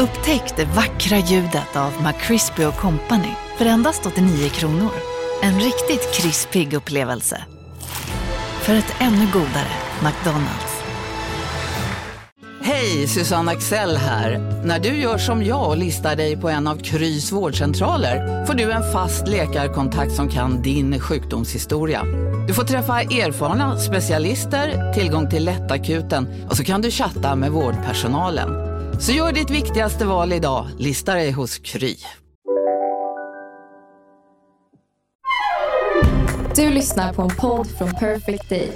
Upptäck det vackra ljudet av McCrispy Company för endast 89 kronor. En riktigt krispig upplevelse. För ett ännu godare McDonalds. Hej, Susanne Axel här. När du gör som jag och listar dig på en av Krys vårdcentraler får du en fast läkarkontakt som kan din sjukdomshistoria. Du får träffa erfarna specialister, tillgång till lättakuten och så kan du chatta med vårdpersonalen. Så gör ditt viktigaste val idag, lista dig hos Kry. Du lyssnar på en podd från Perfect Day.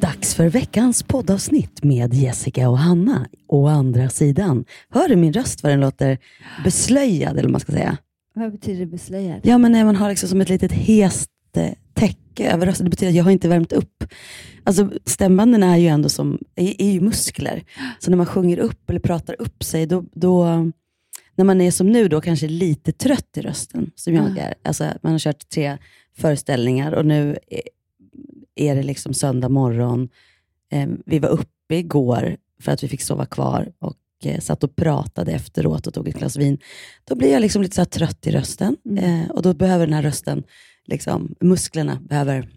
Dags för veckans poddavsnitt med Jessica och Hanna. Å andra sidan, hör du min röst vad den låter beslöjad, eller vad man ska säga? Vad betyder beslöjad? Ja, men när man har liksom som ett litet hest eh, täcke över rösten, det betyder att jag har inte värmt upp. Alltså stämbanden är ju ändå som, är, är ju muskler. Så när man sjunger upp eller pratar upp sig, då, då när man är som nu då kanske lite trött i rösten, som jag Mm. är. Alltså, man har kört tre föreställningar och nu är, är det liksom söndag morgon. Eh, vi var uppe igår för att vi fick sova kvar och eh, satt och pratade efteråt och tog ett glas vin. Då blir jag liksom lite så trött i rösten Mm. eh, och då behöver den här rösten, liksom, musklerna behöver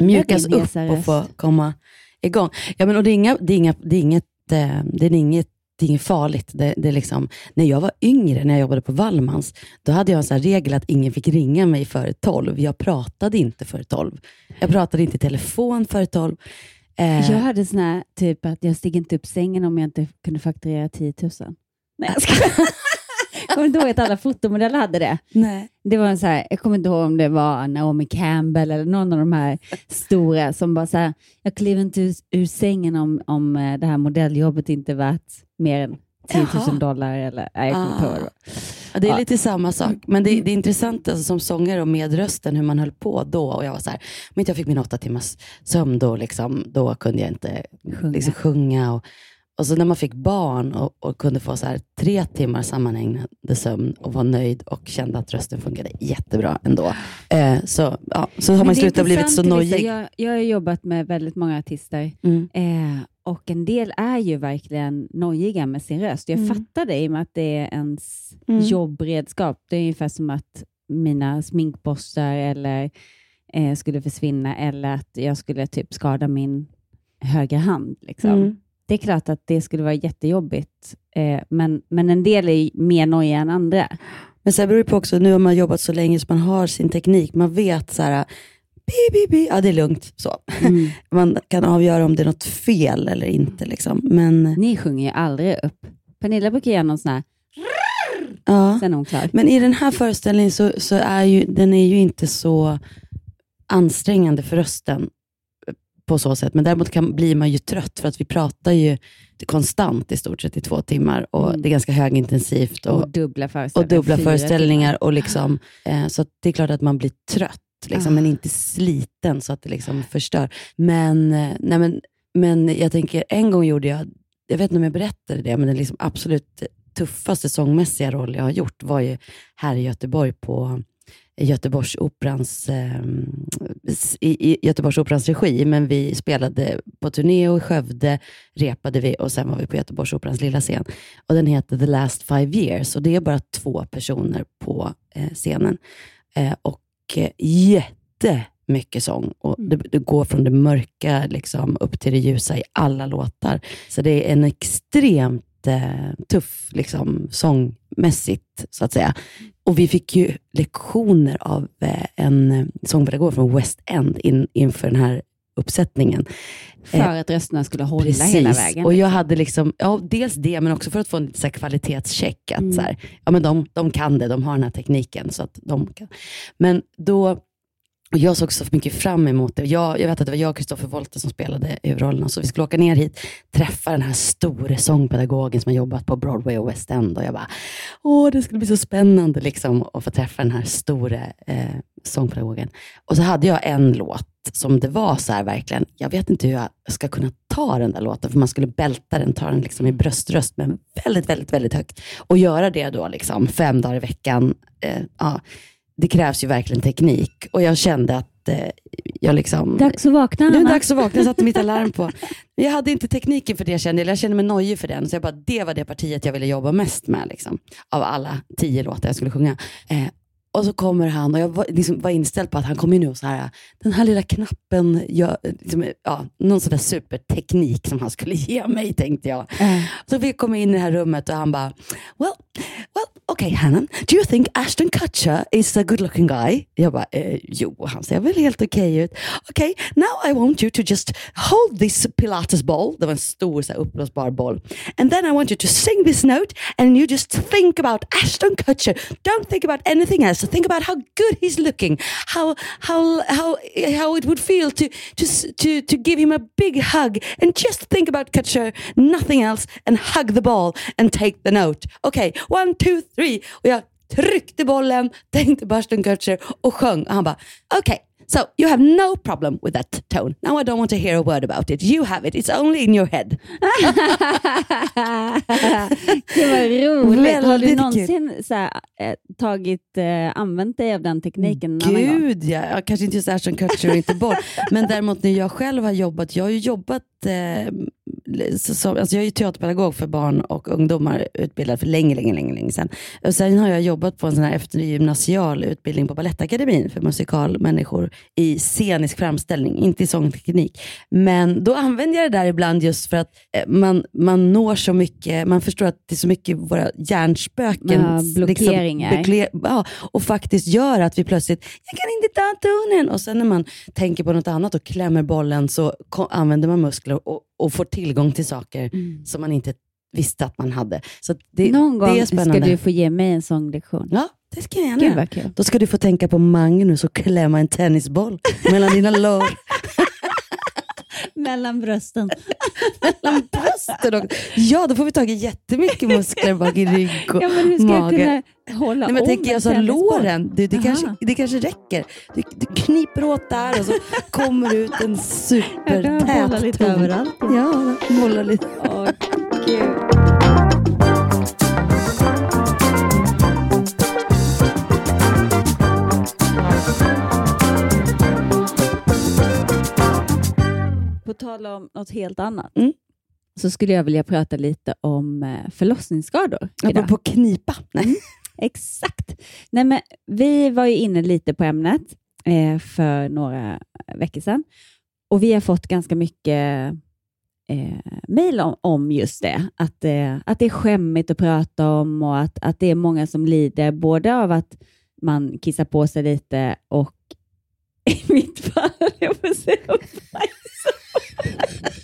mjukas upp och få komma igång. Ja, men, och det, är inga, det, är inga, det, är inget, eh, det, är inget, det är inget farligt. Det, det är liksom, när jag var yngre, när jag jobbade på Wallmans, då hade jag en sån regel att ingen fick ringa mig före tolv. Jag pratade inte före tolv. Jag pratade inte i telefon före tolv. Eh, Jag hade sån här, typ att jag steg inte upp sängen om jag inte kunde fakturera 10 000. Nej, jag skojar. Kommer inte ihåg att alla fotomodeller hade det. nej. Det var en så här, jag kommer inte ihåg om det var Naomi Campbell eller någon av de här stora som bara så här, jag kliver inte ur, ur sängen om, om eh, det här modelljobbet inte är värt mer än 10 000 Jaha. dollar. Eller, nej, jag kommer var. Ja, det är Ja. lite samma sak. Men det, det är intressant alltså, som sångare och med rösten hur man höll på då. Och jag var så här, om inte jag fick min åtta timmars sömn då, liksom, då kunde jag inte Sjunga. liksom, sjunga. Och, och så när man fick barn och, och kunde få så tre timmar sammanhängande sömn och var nöjd och kände att rösten funkade jättebra ändå. Eh, så, ja, så har man slutet blivit så nojig. Jag, jag har jobbat med väldigt många artister Mm. eh, och en del är ju verkligen nojiga med sin röst. Jag Mm. fattar det i och med att det är ens Mm. jobbredskap. Det är ungefär som att mina sminkborstar eller, eh, skulle försvinna eller att jag skulle typ skada min högra hand. Liksom. Det är klart att det skulle vara jättejobbigt, eh, men, men en del är mer nojiga än andra. Men sen beror det på också, nu har man jobbat så länge så man har sin teknik. Man vet så här, bi, bi, bi, ja det är lugnt. Så. Mm. Man kan avgöra om det är något fel eller inte. Liksom. Men, Ni sjunger ju aldrig upp. Pernilla brukar göra någon sån här, ja. sen är hon klar. Men i den här föreställningen så, så är ju, den är ju inte så ansträngande för rösten på så sätt. Men däremot kan, blir man ju trött för att vi pratar ju konstant i stort sett i två timmar och Mm. det är ganska högintensivt och, Och dubbla och föreställningar. dubbla fyra föreställningar. Och liksom, eh, så det är klart att man blir trött, liksom, Ah. men inte sliten så att det liksom förstör. Men, eh, nej, men, men jag tänker, en gång gjorde jag, jag vet inte om jag berättade det, men den liksom absolut tuffaste sångmässiga roll jag har gjort var ju här i Göteborg på Göteborgsoperans, eh, i, i Göteborgsoperans regi, men vi spelade på turné och i Skövde repade vi och sen var vi på Göteborgsoperans lilla scen. Och Den heter The Last Five Years och det är bara två personer på eh, scenen. Eh, och eh, jättemycket sång. Och det, det går från det mörka liksom, upp till det ljusa i alla låtar. Så det är en extremt eh, tuff liksom, sångmässigt, så att säga. Och vi fick ju lektioner av eh, en eh, sångpedagog från West End in, inför den här uppsättningen. För att rösterna skulle hålla Eh, Precis. hela vägen. Och jag hade liksom, ja, dels det, men också för att få en så kvalitetscheck. Att, Mm. så här, ja, men de, de kan det, de har den här tekniken. Så att de kan. Men då, och jag såg så mycket fram emot det. Jag, jag vet att det var jag och Kristoffer Wolter som spelade huvudrollerna, så vi skulle åka ner hit, träffa den här store sångpedagogen som har jobbat på Broadway och West End. Och jag bara, åh, det skulle bli så spännande liksom, att få träffa den här store eh, sångpedagogen. Och så hade jag en låt som det var så här verkligen, jag vet inte hur jag ska kunna ta den där låten, för man skulle bälta den, ta den liksom i bröströst, men väldigt, väldigt, väldigt högt. Och göra det då liksom fem dagar i veckan, eh, ja, det krävs ju verkligen teknik. Och jag kände att eh, jag liksom... Dags att vakna, Nu är det Anna. dags att vakna, jag satte mitt alarm på. Jag hade inte tekniken för det kände jag, jag kände mig nojig för den. Så jag bara, det var det partiet jag ville jobba mest med, liksom, av alla tio låtar jag skulle sjunga. Eh, och så kommer han och jag var, liksom, var inställd på att han kommer nu och så här, den här lilla knappen, jag, liksom, ja, någon sån där superteknik som han skulle ge mig tänkte jag. Eh, Så vi kom in i det här rummet och han bara, well, well, okay Hannah, do you think Ashton Kutcher is a good looking guy? Jag bara, eh, jo, han ser väl helt okej ut. Okay, now I want you to just hold this pilates ball, det var en stor så här, uppblåsbar boll, and then I want you to sing this note and you just think about Ashton Kutcher. Don't think about anything else. Think about how good he's looking, how how how how it would feel to to to to give him a big hug, and just think about Kutcher, nothing else, and hug the ball and take the note. Okay, one, two, three. Och jag tryckte bollen, tänkte på Ashton Kutcher och sjöng. Och han bara, okay. So you have no problem with that tone. Now I don't want to hear a word about it. You have it. It's only in your head. det var roligt. Har du någonsin så här, eh, tagit, eh, använt dig av den tekniken? en annan gång? Gud Ja, kanske inte just Ashton Kutcher och inte boll. Men däremot när jag själv har jobbat, jag har ju jobbat eh, så, så, alltså jag är ju teaterpedagog för barn och ungdomar utbildad för länge, länge, länge, länge sedan. Och sen har jag jobbat på en sån här eftergymnasial utbildning på Balettakademin för musikalmänniskor i scenisk framställning, inte i sångteknik. Men då använder jag det där ibland just för att eh, man, man når så mycket, man förstår att det är så mycket våra hjärnspöken. Ja, blockeringar. Liksom, ja, och faktiskt gör att vi plötsligt, jag kan inte ta tonen. Och sen när man tänker på något annat och klämmer bollen så använder man muskler och, och får tillgång till saker som man inte visste att man hade. Så det, Någon det gång är ska spännande. du få ge mig en sånglektion. Ja, det ska jag gärna Gud. Då ska du få tänka på Magnus och klämma en tennisboll mellan dina lår. Mellan brösten. mellan brösten också. Ja, då får vi tag i jättemycket muskler bak i rygg och Ja, men hur ska mage. jag kunna hålla Nej, men om tänker jag så låren, det, det, Aha. kanske, det kanske räcker. Du, du kniper åt där och så kommer ut en Jag supertät kan bolla lite överallt. Ja, bolla lite. På tal om något helt annat Mm. så skulle jag vilja prata lite om eh, förlossningsskador idag. Apropå knipa. Nej. Exakt. Nej, men vi var ju inne lite på ämnet eh, för några veckor sedan och vi har fått ganska mycket eh, mejl om, om just det. Att, eh, att det är skämmigt att prata om och att, att det är många som lider både av att man kissar på sig lite och i mitt fall, jag får säga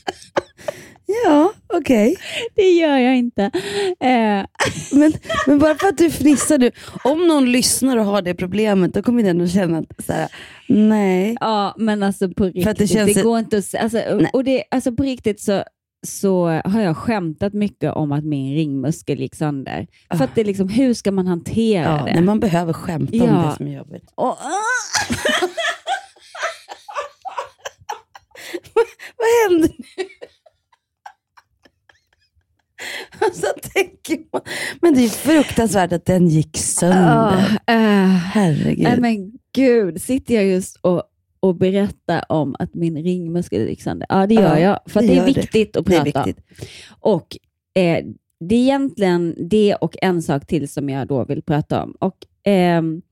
Ja, okej. det gör jag inte. Eh, Men, men bara för att du fnissar nu. Om någon lyssnar och har det problemet, då kommer den att känna att så här, nej. Ja, men alltså på riktigt, att det det, känns- går inte att alltså, Nej. och det, alltså på riktigt så, så har jag skämtat mycket om att min ringmuskel gick sönder. För att det är liksom, hur ska man hantera Ja, det? nej, man behöver skämta om Ja. det som är jobbigt. Ah! Vad händer nu? Och så tänker man, men det är fruktansvärt att den gick sönder. Ah, eh, Herregud. nej men gud, sitter jag just och, och berättar om att min ringmuskel gick sönder? Ja, det gör Ja, jag. För att det det är det. viktigt att det är prata om. viktigt. Och eh, det är egentligen det och en sak till som jag då vill prata om. Och, ehm,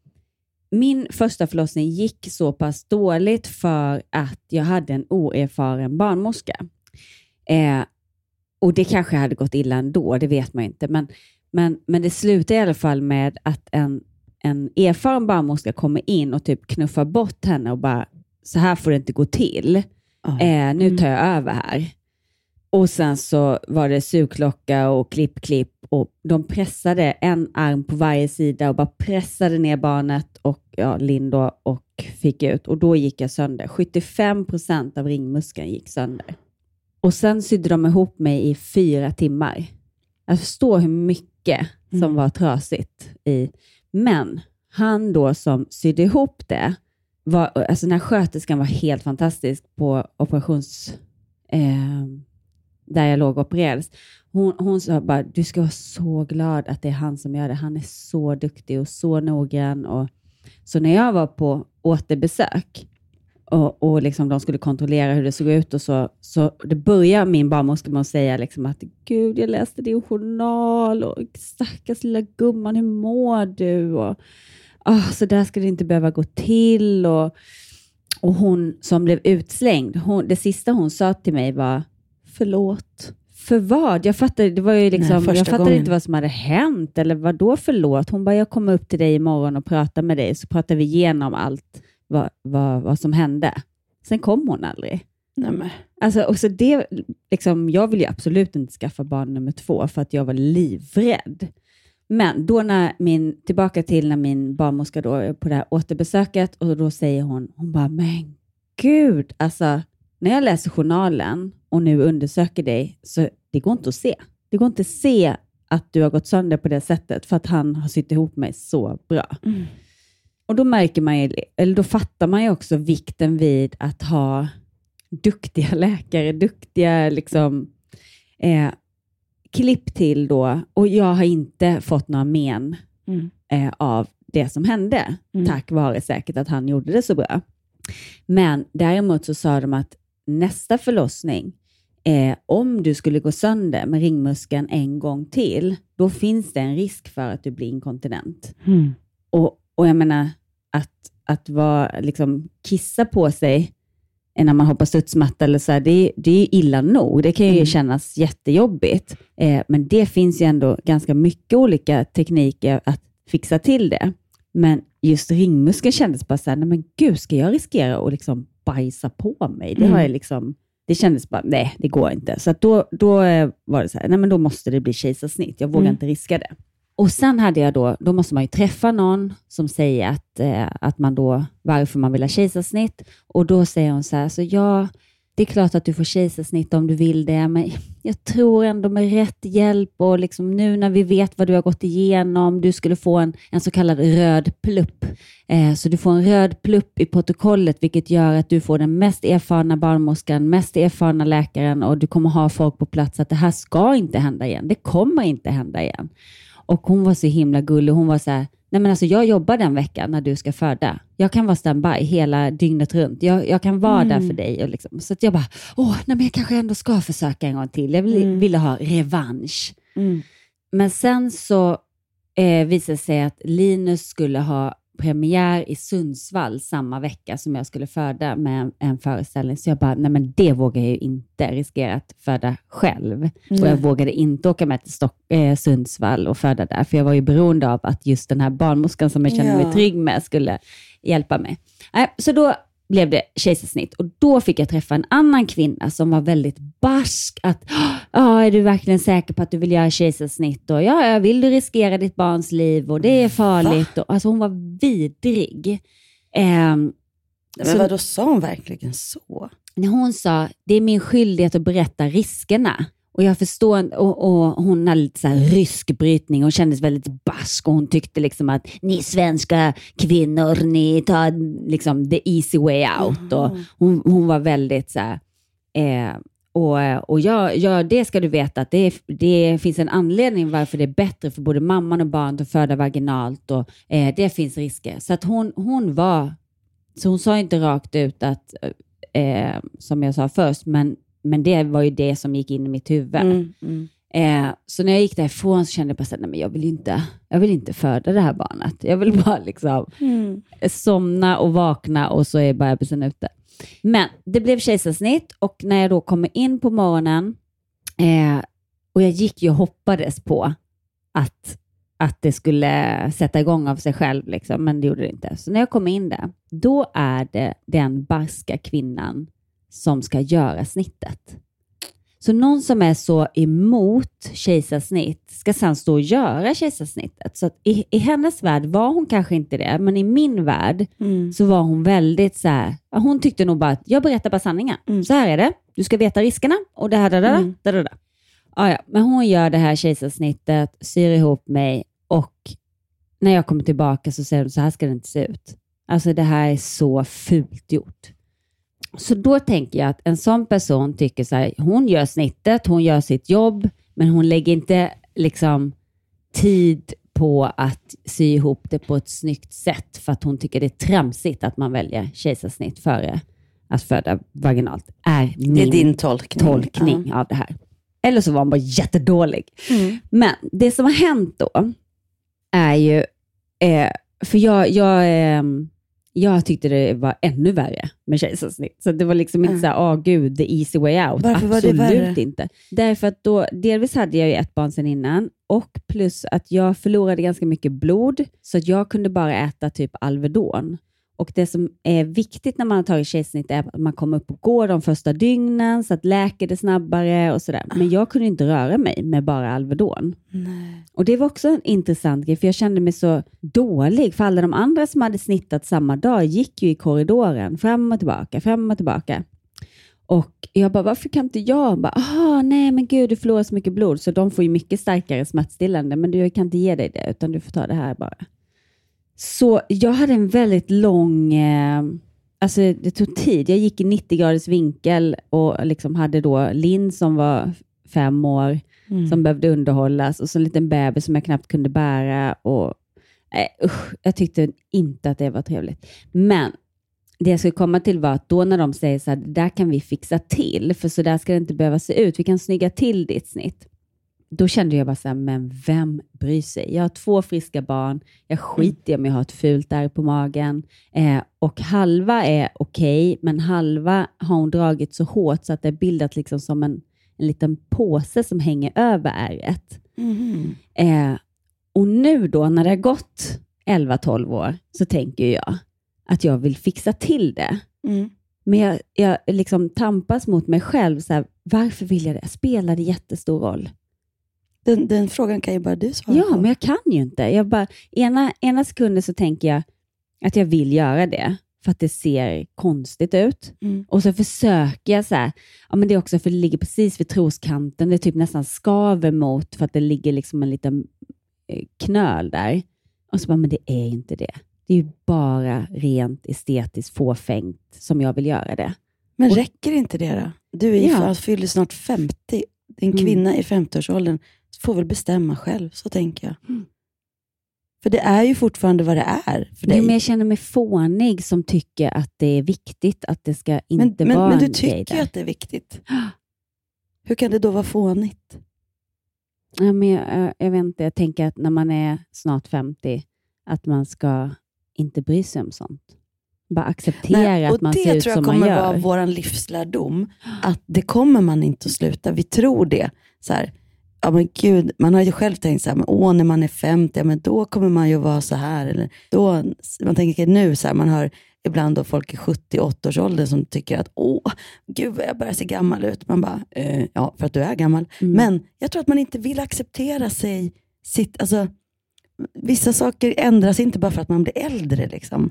min första förlossning gick så pass dåligt för att jag hade en oerfaren barnmorska. Eh, och det kanske hade gått illa ändå, det vet man inte. Men, men, men det slutade i alla fall med att en, en erfaren barnmorska kommer in och typ knuffar bort henne och bara, så här får det inte gå till. Ja. Eh, nu tar jag över här. Och sen så var det sugklocka och klipp, klipp och de pressade en arm på varje sida och bara pressade ner barnet och ja, Linn och fick ut och då gick jag sönder. 75 procent av ringmuskeln gick sönder. Och sen sydde de ihop mig i fyra timmar. Jag förstår hur mycket som Mm. var trasigt i. Men han då som sydde ihop det, var, alltså den här sköterskan var helt fantastisk på operations... Eh, där jag låg och opererades. Hon, hon sa bara, du ska vara så glad att det är han som gör det. Han är så duktig och så noggrann. Och, så när jag var på återbesök och, och liksom de skulle kontrollera hur det såg ut och så. Så det börjar min barnmorska med att säga liksom att Gud, jag läste din journal och stackars lilla gumman, hur mår du? Och, oh, så där ska det inte behöva gå till. Och, och hon som blev utslängd, hon, det sista hon sa till mig var förlåt. För vad? Jag fattade, det var ju liksom, Nej, jag fattade inte vad som hade hänt. Eller vad då förlåt? Hon bara, jag kommer upp till dig imorgon och pratar med dig, så pratar vi igenom allt vad, vad, vad som hände. Sen kom hon aldrig. Nej, men. Alltså, och så det, liksom, jag ville ju absolut inte skaffa barn nummer två för att jag var livrädd. Men då när min, tillbaka till när min barnmorska då är på det här återbesöket och då säger hon, hon bara, men gud, alltså när jag läser journalen och nu undersöker dig, så det går inte att se. Det går inte att se att du har gått sönder på det sättet för att han har sytt ihop mig så bra. Mm. Och då märker man ju, eller då fattar man ju också vikten vid att ha duktiga läkare, duktiga liksom, eh, klipp till då. Och jag har inte fått några men Mm. eh, av det som hände, Mm. tack vare säkert att han gjorde det så bra. Men däremot så sa de att nästa förlossning, eh, om du skulle gå sönder med ringmuskeln en gång till, då finns det en risk för att du blir inkontinent. Mm. Och, och jag menar, att, att vara, liksom, kissa på sig när man hoppar studsmatta eller så här, det, det är ju illa nog. Det kan ju Mm. kännas jättejobbigt. Eh, men det finns ju ändå ganska mycket olika tekniker att fixa till det. Men just ringmuskeln kändes bara så här, nej men gud, ska jag riskera att liksom bajsa på mig? Det, har Mm. jag liksom, det kändes bara, nej, det går inte. Så då, då eh, var det så här, nej men då måste det bli kejsarsnitt. Jag vågar Mm. inte riska det. Och sen hade jag då, då måste man ju träffa någon som säger att, eh, att man då, varför man vill ha kejsarsnitt. Och då säger hon så här, så ja, det är klart att du får kejsarsnitt om du vill det, men jag tror ändå med rätt hjälp och liksom nu när vi vet vad du har gått igenom, du skulle få en, en så kallad röd plupp. Eh, så du får en röd plupp i protokollet, vilket gör att du får den mest erfarna barnmorskan, mest erfarna läkaren och du kommer ha folk på plats att det här ska inte hända igen. Det kommer inte hända igen. Och hon var så himla gullig. Hon var så här, nej men alltså jag jobbar den veckan när du ska föda. Jag kan vara standby hela dygnet runt. Jag, jag kan vara där för dig. Och liksom. Så att jag bara, åh, nej men jag kanske ändå ska försöka en gång till. Jag vill, ville ha revansch. Mm. Men sen så eh, visade det sig att Linus skulle ha premiär i Sundsvall samma vecka som jag skulle föda med en, föreställning. Så jag bara, nej men det vågar jag ju inte riskera att föda själv. Och jag vågade inte åka med till Stock, eh, Sundsvall och föda där, för jag var ju beroende av att just den här barnmorskan som jag kände Ja. mig trygg med skulle hjälpa mig. Nej, så då blev det kejsarsnitt och då fick jag träffa en annan kvinna som var väldigt barsk. Att, ja, är du verkligen säker på att du vill göra kejsarsnitt? Och, ja, vill du riskera ditt barns liv? Och det är farligt. Och, alltså, hon var vidrig. Ehm, Men Så- vadå, sa hon verkligen så? när hon sa, det är min skyldighet att berätta riskerna. Och jag förstår, och, och hon hade lite så rysk brytning och kändes väldigt barsk och hon tyckte liksom att ni svenska kvinnor, ni tar liksom the easy way out. Och hon, hon var väldigt så här, eh, och, och ja, ja, det ska du veta att det, det finns en anledning varför det är bättre för både mamman och barnet att föda vaginalt och eh, det finns risker. Så att hon, hon var, så hon sa inte rakt ut att, eh, som jag sa först, men, men det var ju det som gick in i mitt huvud. Mm, mm. Eh, så när jag gick därifrån så kände jag bara nej, men jag vill inte, jag vill inte föda det här barnet. Jag vill bara liksom Mm. somna och vakna och så är bebisen ute. Men det blev kejsarsnitt och när jag då kommer in på morgonen eh, och jag gick ju och hoppades på att, att det skulle sätta igång av sig själv, liksom, men det gjorde det inte. Så när jag kom in där, då är det den barska kvinnan som ska göra snittet. Så någon som är så emot kejsarsnitt ska sedan stå och göra kejsarsnittet. Så i, i hennes värld var hon kanske inte det, men i min värld Mm. så var hon väldigt så här, hon tyckte nog bara att jag berättar bara sanningen. Mm. Så här är det, du ska veta riskerna och det här, da, da, Mm. da, da, da. Ja. Men hon gör det här kejsarsnittet, syr ihop mig och när jag kommer tillbaka så säger hon så här ska det inte se ut. Alltså det här är så fult gjort. Så då tänker jag att en sån person tycker så här, hon gör snittet, hon gör sitt jobb, men hon lägger inte liksom tid på att sy ihop det på ett snyggt sätt för att hon tycker det är tramsigt att man väljer kejsarsnitt före att föda vaginalt, är min Det är din tolkning. tolkning av det här. Eller så var hon bara jättedålig. Men det som har hänt då är ju, eh, för jag, jag, eh, jag tyckte det var ännu värre med kejsarsnitt. Så det var liksom inte Mm. så här, åh gud, the easy way out. Varför var det Absolut värre? inte. Därför att då, delvis hade jag ju ett barn sedan innan och plus att jag förlorade ganska mycket blod, så att jag kunde bara äta typ Alvedon. Och Det som är viktigt när man har tagit kejsarsnitt är att man kommer upp och går de första dygnen, så att läker det snabbare och sådär. Men jag kunde inte röra mig med bara Alvedon. Nej. Och Det var också en intressant grej, för jag kände mig så dålig. För alla de andra som hade snittat samma dag gick ju i korridoren, fram och tillbaka, fram och tillbaka. Och jag bara, varför kan inte jag? Bara, ah, nej men gud, du förlorar så mycket blod, så de får ju mycket starkare smärtstillande, men du jag kan inte ge dig det, utan du får ta det här bara. Så jag hade en väldigt lång, eh, alltså det tog tid. Jag gick i 90 graders vinkel och liksom hade då Linn som var fem år, Mm. som behövde underhållas och så en liten bebis som jag knappt kunde bära. Och, nej, usch, jag tyckte inte att det var trevligt. Men det jag skulle komma till var att då när de säger så här, det där kan vi fixa till, för så där ska det inte behöva se ut. Vi kan snygga till ditt snitt. Då kände jag bara så här, men vem bryr sig? Jag har två friska barn. Jag skiter i om jag har ett fult ärr på magen. Eh, och halva är okej, men halva har hon dragit så hårt så att det är bildat liksom som en, en liten påse som hänger över ärret. Mhm. Eh, och nu då, när det har gått 11-12 år, så tänker jag att jag vill fixa till det. Mm. Men jag, jag liksom tampas mot mig själv. Så här, varför vill jag det? Spelar det jättestor roll? Den, den frågan kan ju bara du svara Ja, på. men jag kan ju inte. Jag bara, ena, ena sekunden så tänker jag att jag vill göra det, för att det ser konstigt ut. Mm. Och så försöker jag så här, ja men det är också för det ligger precis vid troskanten, det är typ nästan skaver mot för att det ligger liksom en liten eh, knöl där. Och så bara, men det är inte det. Det är ju bara rent estetiskt fåfängt som jag vill göra det. Men Och- räcker inte det då? Du är Ja. fyller snart 50. En Mm. kvinna i 50-årsåldern får väl bestämma själv, så tänker jag. Mm. För det är ju fortfarande vad det är för dig. Jo, men jag känner mig fånig som tycker att det är viktigt att det ska men, inte men, vara men du en grej tycker ju att det är viktigt. Hur kan det då vara fånigt? Ja, men jag, jag, jag vet inte, jag tänker att när man är snart 50, att man ska inte bry sig om sånt. Bara acceptera och att man det ser ut tror jag som man kommer gör. vara vår livslärdom. Att det kommer man inte att sluta. Vi tror det. Så här, ja men gud, man har ju själv tänkt så här, men, åh när man är 50, ja, men då kommer man ju vara så här. Eller, då, man tänker nu, så här, man hör ibland då folk i 70-80-årsåldern som tycker att åh, gud vad jag börjar se gammal ut. Man bara, eh, ja för att du är gammal. Mm. Men jag tror att man inte vill acceptera sig, sitt, alltså, vissa saker ändras inte bara för att man blir äldre. Liksom.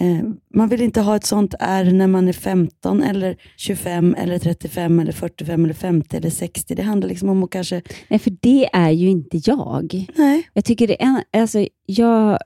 Eh, man vill inte ha ett sånt är när man är 15 eller 25 eller 35 eller 45 eller 50 eller 60. Det handlar liksom om att kanske, Nej, för det är ju inte jag. nej, Jag tycker det är, alltså, jag,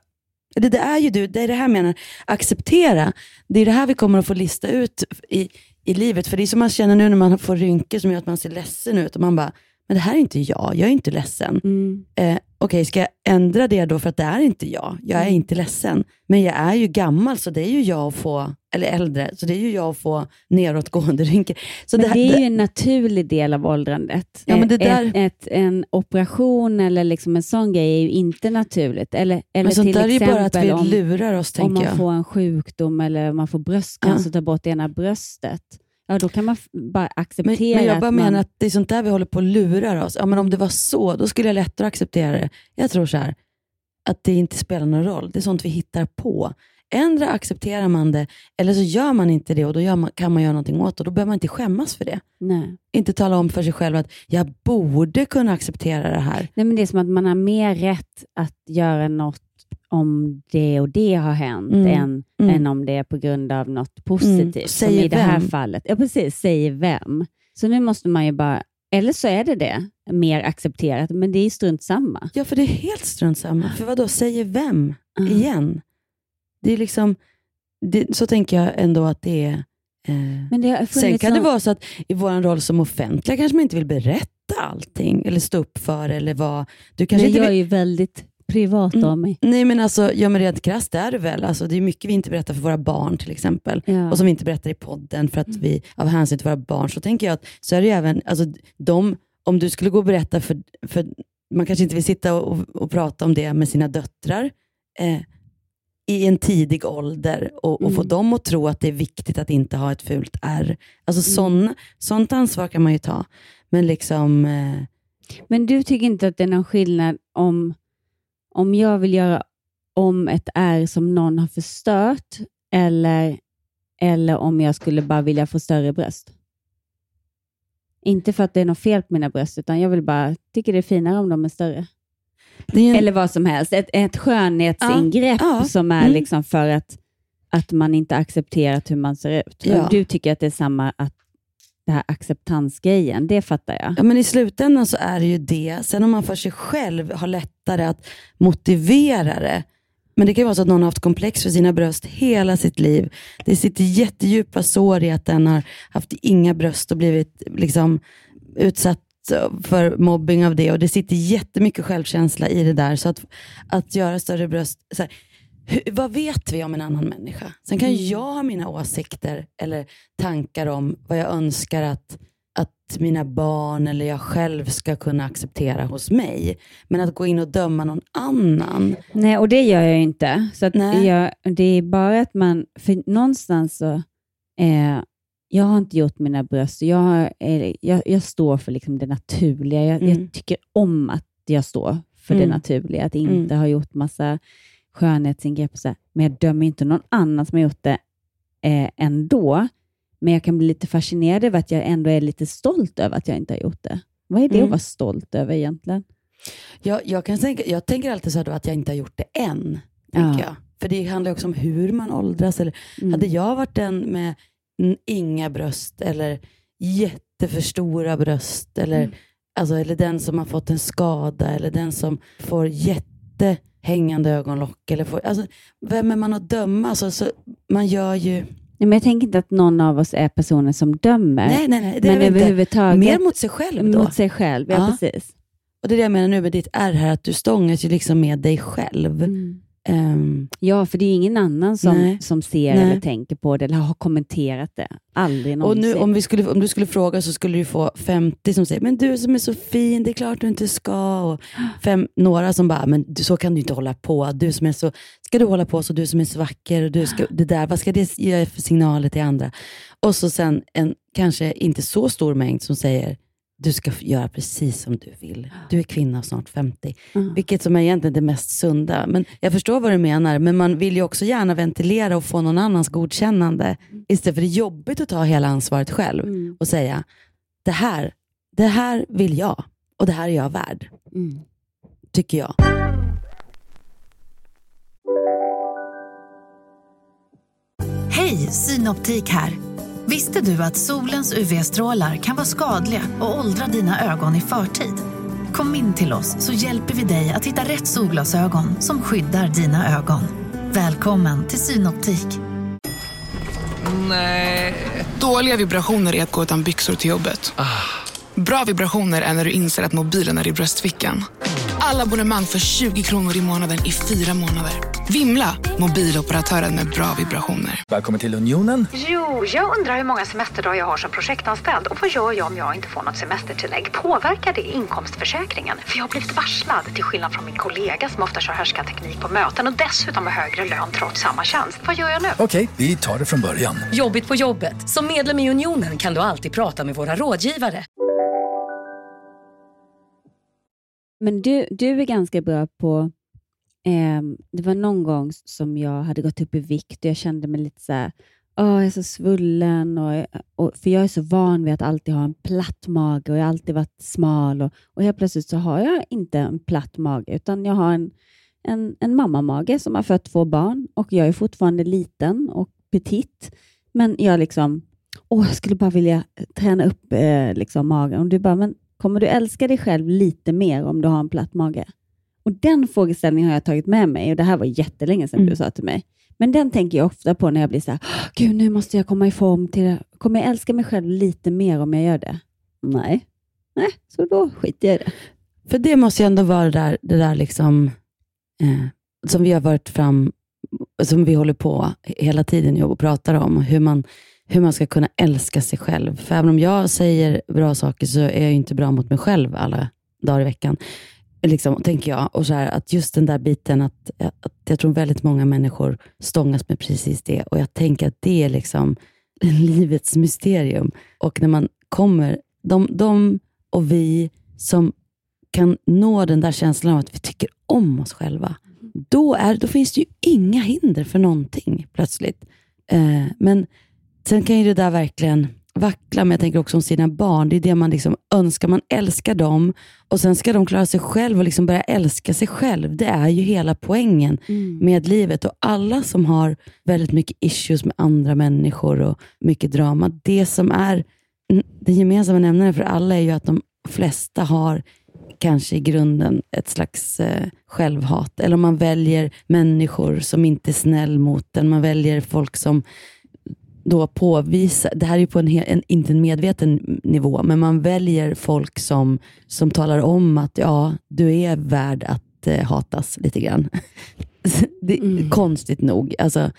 det, det är ju du, det är det här jag menar, acceptera. Det är det här vi kommer att få lista ut i, i livet. För det är som man känner nu när man får rynkor som gör att man ser ledsen ut och man bara, men det här är inte jag, jag är inte ledsen. mm, Eh, Okej, ska jag ändra det då för att det är inte jag? Jag är Mm. inte ledsen. Men jag är ju gammal, så det är ju jag att få, eller äldre, så det är ju jag att få nedåtgående rynkor. Så men här- det är ju en naturlig del av åldrandet. Ja, men det där- ett, ett, en operation eller liksom en sån grej är ju inte naturligt. Eller, eller men sånt till där är ju bara att vi om, lurar oss, om tänker man jag. får en sjukdom eller man får bröstcancer och tar bort ena bröstet. Ja, då kan man bara Men, acceptera men jag bara att man... menar att det är sånt där vi håller på att lura oss. Ja, men om det var så, då skulle jag lättare acceptera det. Jag tror så här, att det inte spelar någon roll. Det är sånt vi hittar på. Ändra accepterar man det, eller så gör man inte det och då man, kan man göra någonting åt det. Då behöver man inte skämmas för det. Nej. Inte tala om för sig själv att jag borde kunna acceptera det här. Nej, men det är som att man har mer rätt att göra något om det och det har hänt Mm. än, Mm. än om det är på grund av något positivt. Mm. Som i det här vem? fallet. Ja, precis. Säger vem. Så nu måste man ju bara, eller så är det det, mer accepterat, men det är strunt samma. Ja, för det är helt strunt samma. För vad då säger vem Mm. igen? Det är liksom, det, så tänker jag ändå att det är. Eh, Men det Sen kan det sån- vara så att i vår roll som offentliga kanske man inte vill berätta allting eller stå upp för eller vad. Du kanske inte jag är vill, ju väldigt privat Mm. av mig. Nej men alltså, ja men rent krasst är det väl. Alltså, det är mycket vi inte berättar för våra barn till exempel. Ja. Och som vi inte berättar i podden för att vi, av hänsyn till våra barn, så tänker jag att så är det ju även, alltså, de, om du skulle gå och berätta för, för man kanske inte vill sitta och, och prata om det med sina döttrar eh, i en tidig ålder och, och få Mm. dem att tro att det är viktigt att inte ha ett fult R. Alltså sån, sånt ansvar kan man ju ta. Men liksom, eh, Men du tycker inte att det är någon skillnad om, om jag vill göra om ett R som någon har förstört eller, eller om jag skulle bara vilja få större bröst? Inte för att det är något fel på mina bröst, utan jag vill bara tycker det är finare om de är större. är en, Eller vad som helst. Ett, ett skönhetsingrepp Ja, ja. som är Mm. liksom för att, att man inte accepterat hur man ser ut. Ja. Du tycker att det är samma, att det här acceptansgrejen, det fattar jag. Ja, men I slutändan så är det ju det. Sen om man för sig själv har lättare att motivera det. Men det kan ju vara så att någon har haft komplex för sina bröst hela sitt liv. Det sitter jättedjupa sår i att den har haft inga bröst och blivit liksom utsatt för mobbing av det. Och Det sitter jättemycket självkänsla i det där. Så att, att göra större bröst, så här, hur, vad vet vi om en annan människa? Sen kan ju jag ha mina åsikter eller tankar om vad jag önskar att, att mina barn eller jag själv ska kunna acceptera hos mig. Men att gå in och döma någon annan. Nej, och det gör jag inte. Så jag, det är bara att man, för någonstans så, eh, jag har inte gjort mina bröst. Jag, har, eh, jag, jag står för liksom det naturliga. Jag, Mm. jag tycker om att jag står för Mm. det naturliga, att inte Mm. ha gjort massa skönhetsingrepp. Så här. Men jag dömer inte någon annan som har gjort det eh, ändå. Men jag kan bli lite fascinerad över att jag ändå är lite stolt över att jag inte har gjort det. Vad är det Mm. att vara stolt över egentligen? Jag, jag, kan tänka, jag tänker alltid så här då att jag inte har gjort det än. Ja. jag. För det handlar också om hur man åldras. Eller, Mm. Hade jag varit den med inga bröst eller jätteför stora bröst eller, Mm. alltså, eller den som har fått en skada eller den som får jättehängande ögonlock. Eller får, alltså, vem är man att döma? Alltså, så, man gör ju... Nej, men jag tänker inte att någon av oss är personer som dömer. Nej, nej, nej. Det men överhuvudtaget mer mot sig själv då. mot sig själv. Ja, Ja. precis. Och det är det jag menar nu med ditt R här, att du stångas ju liksom med dig själv. Ehm, Ja, för det är ingen annan som, Nej. som ser Nej. eller tänker på det eller har kommenterat det. Aldrig Och någonsin. nu, om, vi skulle, om du skulle fråga så skulle du få 50 som säger, men du som är så fin, det är klart du inte ska. Och fem, några som bara, men du, så kan du inte hålla på. Du som är så, ska du hålla på så, du som är så vacker. Och du ska, det där, vad ska det ge för signaler till andra? Och så sen en kanske inte så stor mängd som säger, du ska göra precis som du vill. Du är kvinna och snart 50. Mm. Vilket som är egentligen det mest sunda. Men jag förstår vad du menar, men man vill ju också gärna ventilera och få någon annans godkännande. Istället för det är jobbigt att ta hela ansvaret själv Mm. och säga, det här, det här vill jag och det här är jag värd, Mm. tycker jag. Hej, Synoptik här. Visste du att solens UV-strålar kan vara skadliga och åldra dina ögon i förtid? Kom in till oss så hjälper vi dig att hitta rätt solglasögon som skyddar dina ögon. Välkommen till Synoptik. Dåliga vibrationer är att gå utan byxor till jobbet. Bra vibrationer är när du inser att mobilen är i bröstfickan. Alla abonnemang för 20 kronor i månaden i fyra månader. Vimla! Mobiloperatören med bra vibrationer. Välkommen till Unionen. Jo, jag undrar hur många semesterdagar jag har som projektanställd och vad gör jag om jag inte får något semestertillägg? Påverkar det inkomstförsäkringen? För jag har blivit varslad, till skillnad från min kollega som ofta kör härskarteknik på möten och dessutom har högre lön trots samma tjänst. Vad gör jag nu? Okej, vi tar det från början. Jobbigt på jobbet. Som medlem i Unionen kan du alltid prata med våra rådgivare. Men du, du är ganska bra på... Eh, det var någon gång som jag hade gått upp i vikt och jag kände mig lite så här, oh, jag är så svullen. Och, eh, och, för jag är så van vid att alltid ha en platt mage och jag har alltid varit smal. Och, och helt plötsligt så har jag inte en platt mage, utan jag har en, en, en mammamage som har fött två barn och jag är fortfarande liten och petit. Men jag liksom, åh, jag skulle bara vilja träna upp eh, liksom, magen. Och du bara, men kommer du älska dig själv lite mer om du har en platt mage? Och Den frågeställningen har jag tagit med mig och det här var jättelänge sedan Mm. du sa till mig. Men den tänker jag ofta på när jag blir så här, "Åh, gud nu måste jag komma i form till det. Kommer jag älska mig själv lite mer om jag gör det? Nej, nej så då skiter jag i det. För det måste ju ändå vara det där, det där liksom, eh, som vi har varit fram, som vi håller på hela tiden och pratar om, hur man, hur man ska kunna älska sig själv. För även om jag säger bra saker så är jag inte bra mot mig själv alla dagar i veckan. Liksom, tänker jag. Och så här, att just den där biten, att, att jag tror väldigt många människor stångas med precis det. Och jag tänker att det är liksom livets mysterium. Och när man kommer, de, de och vi som kan nå den där känslan av att vi tycker om oss själva, då, är, då finns det ju inga hinder för någonting plötsligt. Eh, men sen kan ju det där verkligen vackla, men jag tänker också om sina barn. Det är det man liksom önskar. Man älskar dem och sen ska de klara sig själv och liksom börja älska sig själv. Det är ju hela poängen Mm. med livet. Och alla som har väldigt mycket issues med andra människor och mycket drama, det som är den gemensamma nämnaren för alla är ju att de flesta har kanske i grunden ett slags eh, självhat. Eller om man väljer människor som inte är snäll mot en. Man väljer folk som då påvisar, det här är ju på en, en inte en medveten nivå, men man väljer folk som, som talar om att ja, du är värd att eh, hatas lite grann. det, Konstigt nog. Alltså,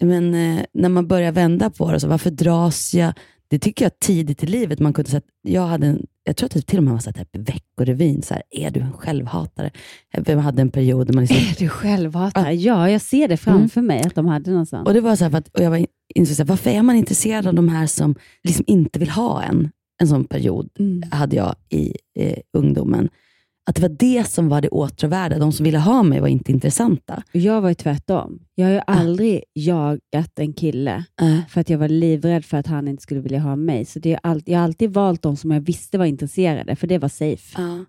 men eh, när man börjar vända på det, så varför dras jag? Det tycker jag tidigt i livet man kunde säga. Jag, hade en, jag tror att det till och med var så här, typ Veckorevyn, så här, är du en självhatare? Jag hade en period där man liksom, Är du självhatare? Ja, jag ser det framför mig att de hade någon sån. Och det var så här, att, och jag var in- insåg, så här, varför är man intresserad av de här som liksom inte vill ha en? En sån period Mm. hade jag i eh, ungdomen. Att det var det som var det åtråvärda. De som ville ha mig var inte intressanta. Jag var ju tvärtom. Jag har ju aldrig jagat en kille Äh, för att jag var livrädd för att han inte skulle vilja ha mig. Så det är all, jag har alltid valt de som jag visste var intresserade, för det var safe. ja.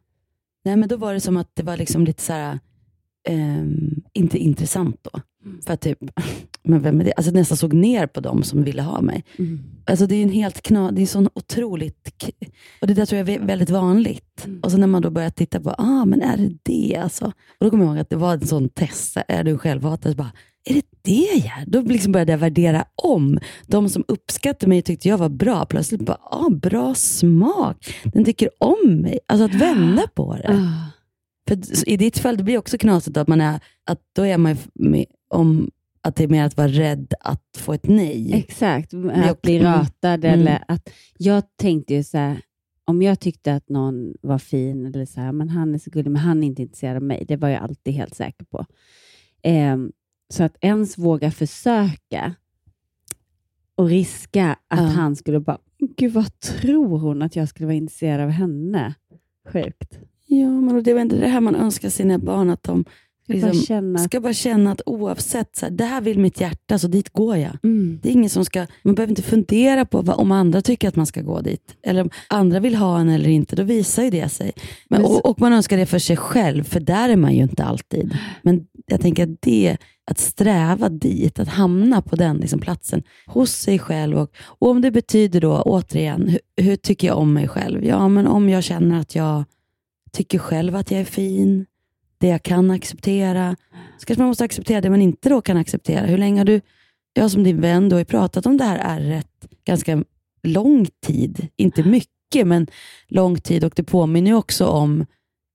Nej, men då var det som att det var liksom lite så här, ehm, inte intressant då. För typ, men vem är det? Alltså nästan såg ner på dem som ville ha mig. Mm. Alltså det är en helt kna, det är så otroligt, och det där tror jag är väldigt vanligt. Och så när man då börjar titta på, ah men är det det alltså? Och då kommer jag ihåg att det var en sån test, är du självhatare? Bara, är det det jag är? Då liksom började jag värdera om. De som uppskattade mig tyckte jag var bra, plötsligt bara, ah bra smak. Den tycker om mig. Alltså att vända på det. Ah. För i ditt fall, det blir också knasigt att man är, att då är man med, om att det är mer att vara rädd att få ett nej. Exakt, att bli också- mm. ratad Mm. eller att jag tänkte ju så här, om jag tyckte att någon var fin eller så här, men han är så gullig, men han är inte intresserad av mig. Det var jag alltid helt säker på. Ehm, så att ens våga försöka och riska att Ja. han skulle bara, gud vad tror hon att jag skulle vara intresserad av henne? Sjukt. Ja, men det är väl inte det här man önskar sina barn, att de Jag bara liksom känna ska bara känna att oavsett, så här, det här vill mitt hjärta, så dit går jag. mm, Det är ingen som ska, man behöver inte fundera på vad, om andra tycker att man ska gå dit. Eller om andra vill ha en eller inte, då visar ju det sig. Men, Men så- och, och man önskar det för sig själv, för där är man ju inte alltid. Men jag tänker att det, att sträva dit, att hamna på den liksom, platsen hos sig själv. Och, och om det betyder då, återigen, hur, hur tycker jag om mig själv? Ja, men om jag känner att jag tycker själv att jag är fin, det jag kan acceptera. Så kanske man måste acceptera det man inte då kan acceptera. Hur länge har du, jag som din vän, då har pratat om det här ärret ganska lång tid. Inte mycket, men lång tid. Och det påminner ju också om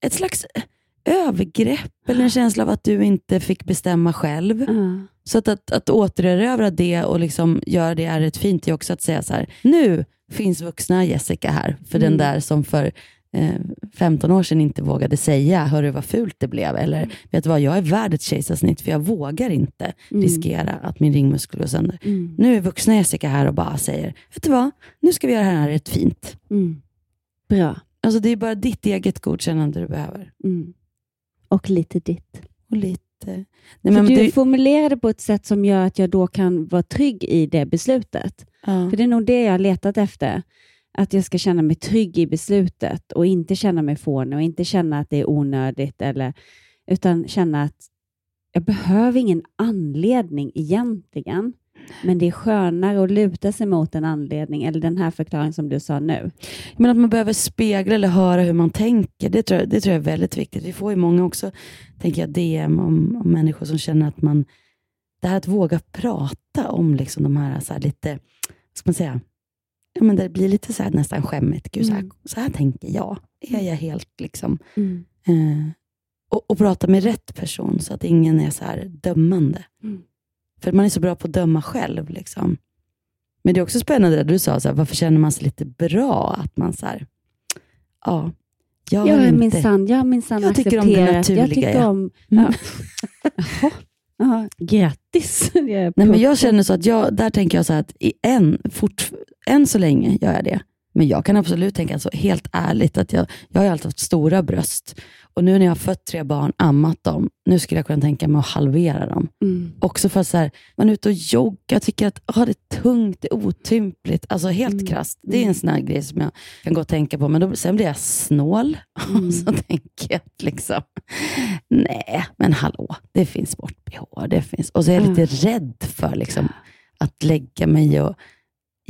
ett slags övergrepp eller en känsla av att du inte fick bestämma själv. ah, Så att, att, att återerövra det och liksom göra det ärret fint är också att säga så här, nu finns vuxna Jessica här. För Mm. den där som för 15 år sedan inte vågade säga, hörru vad fult det blev. Eller vet du vad, jag är värd ett kejsarsnitt för jag vågar inte Mm. riskera att min ringmuskel går sönder. mm, Nu är vuxna Jessica här och bara säger, vet du vad, nu ska vi göra det här rätt fint. mm. Bra. Alltså det är bara ditt eget godkännande du behöver. Mm. Och lite ditt. Och lite... Nej, men du det- formulerade på ett sätt som gör att jag då kan vara trygg i det beslutet. ja. För det är nog det jag har letat efter. Att jag ska känna mig trygg i beslutet och inte känna mig fånig och inte känna att det är onödigt. Eller, utan känna att jag behöver ingen anledning egentligen. Men det är skönare att luta sig mot en anledning, eller den här förklaringen som du sa nu. Men att man behöver spegla eller höra hur man tänker, det tror jag, det tror jag är väldigt viktigt. Vi får ju många också, tänker jag, DM om, om människor som känner att man, det här att våga prata om liksom de här, så här lite, vad ska man säga, ja, men det blir lite så här, nästan skämmigt. Gud, så, här, Mm. så här tänker jag. Är jag helt liksom... Eh, och, och prata med rätt person så att ingen är så här dömande. Mm. För man är så bra på att döma själv. Liksom. Men det är också spännande det du sa, så här, varför känner man sig lite bra? Att man så här, ja, jag Jag har är inte... minsann, jag har minsann Jag tycker om det. Jag naturliga, tycker ja. om... Mm. Ja. Jaha. Grattis. Jag Nej, men jag känner så att jag, där tänker jag så här att i en, fort, än så länge gör jag det. Men jag kan absolut tänka så helt ärligt att jag, jag har alltid haft stora bröst. Och nu när jag har fött tre barn, ammat dem, nu skulle jag kunna tänka mig att halvera dem. Mm. Också för att så här, man är ute och joggar, tycker att ah, det är tungt, det är otympligt. Alltså helt Mm. krasst. Det är en sån här grej som jag kan gå och tänka på. Men då, sen blir jag snål. Mm. Och så tänker jag att liksom, nej, men hallå, det finns sport-bh. Och så är jag lite rädd för liksom, att lägga mig och...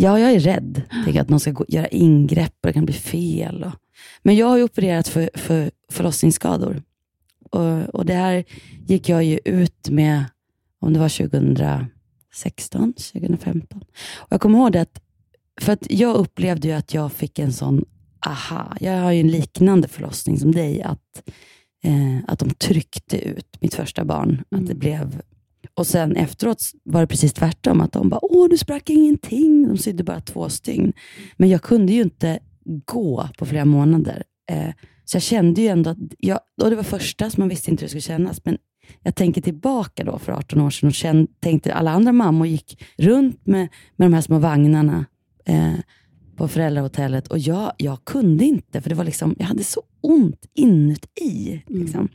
Ja, jag är rädd. Tänker att någon ska gå, göra ingrepp och det kan bli fel. Och, men jag har ju opererat för, för förlossningsskador. Och, och det här gick jag ju ut med, om det var 2016, 2015. Och jag kommer ihåg det att, för att jag upplevde ju att jag fick en sån aha. Jag har ju en liknande förlossning som dig, att, eh, att de tryckte ut mitt första barn. Att det blev och sen efteråt var det precis tvärtom. Att de bara, åh du sprack ingenting. De sydde bara två stygn. Men jag kunde ju inte gå på flera månader. Eh, så jag kände ju ändå att, jag, och det var första så man visste inte hur det skulle kännas. Men jag tänker tillbaka då för 18 år sedan och känd, tänkte alla andra mammor gick runt med, med de här små vagnarna eh, på föräldrahotellet och jag, jag kunde inte för det var liksom, jag hade så ont inuti. Liksom.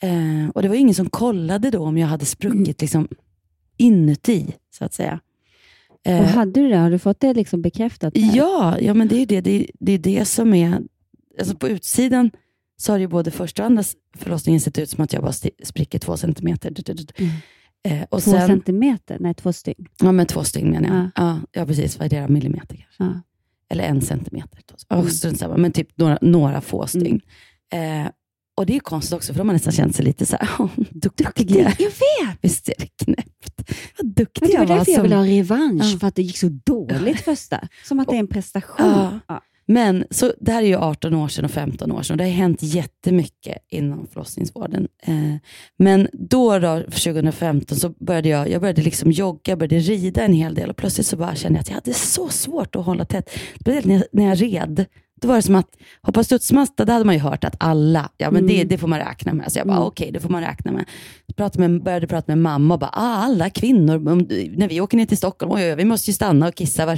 Eh, och det var ingen som kollade då om jag hade spruckit liksom, inuti, så att säga. Eh, Och hade du det? Har du fått det liksom bekräftat? här? Ja, ja men det är det, det, det, är det som är... Alltså på utsidan så har ju både första och andra förlossningen sett ut som att jag bara spricker två centimeter. Du. Eh, och Två sen, centimeter? Nej, två stygn. Ja, men två stygn menar jag. Ja. Ja. Ja, precis. Vad är det? Millimeter kanske? Ja. Eller en centimeter. Mm. strunt samma. Men typ några, några få stygn. Eh, och det är konstigt också, för då har man nästan känt sig lite så här, oh, duktig jag är. Jag vet! Visst är det knäppt? Vad duktig det var jag var. därför jag som- ville ha revansch, Ja. för att det gick så dåligt första. Som att det är en prestation. Ja. Ja. Men så det här är ju 18 år sedan och 15 år sedan och det har hänt jättemycket inom förlossningsvården. Eh, men då, då, 2015, så började jag, jag började liksom jogga, började rida en hel del och plötsligt så bara kände jag att jag hade så svårt att hålla tätt. Speciellt när jag, när jag red. Då var det som att hoppa studsmatta, det hade man ju hört att alla, ja men det, Mm. det får man räkna med. Så jag bara, Mm. okej, det får man räkna med. Pratade med. Började prata med mamma och bara, ah, alla kvinnor, om, när vi åker ner till Stockholm, oj, oj, vi måste ju stanna och kissa.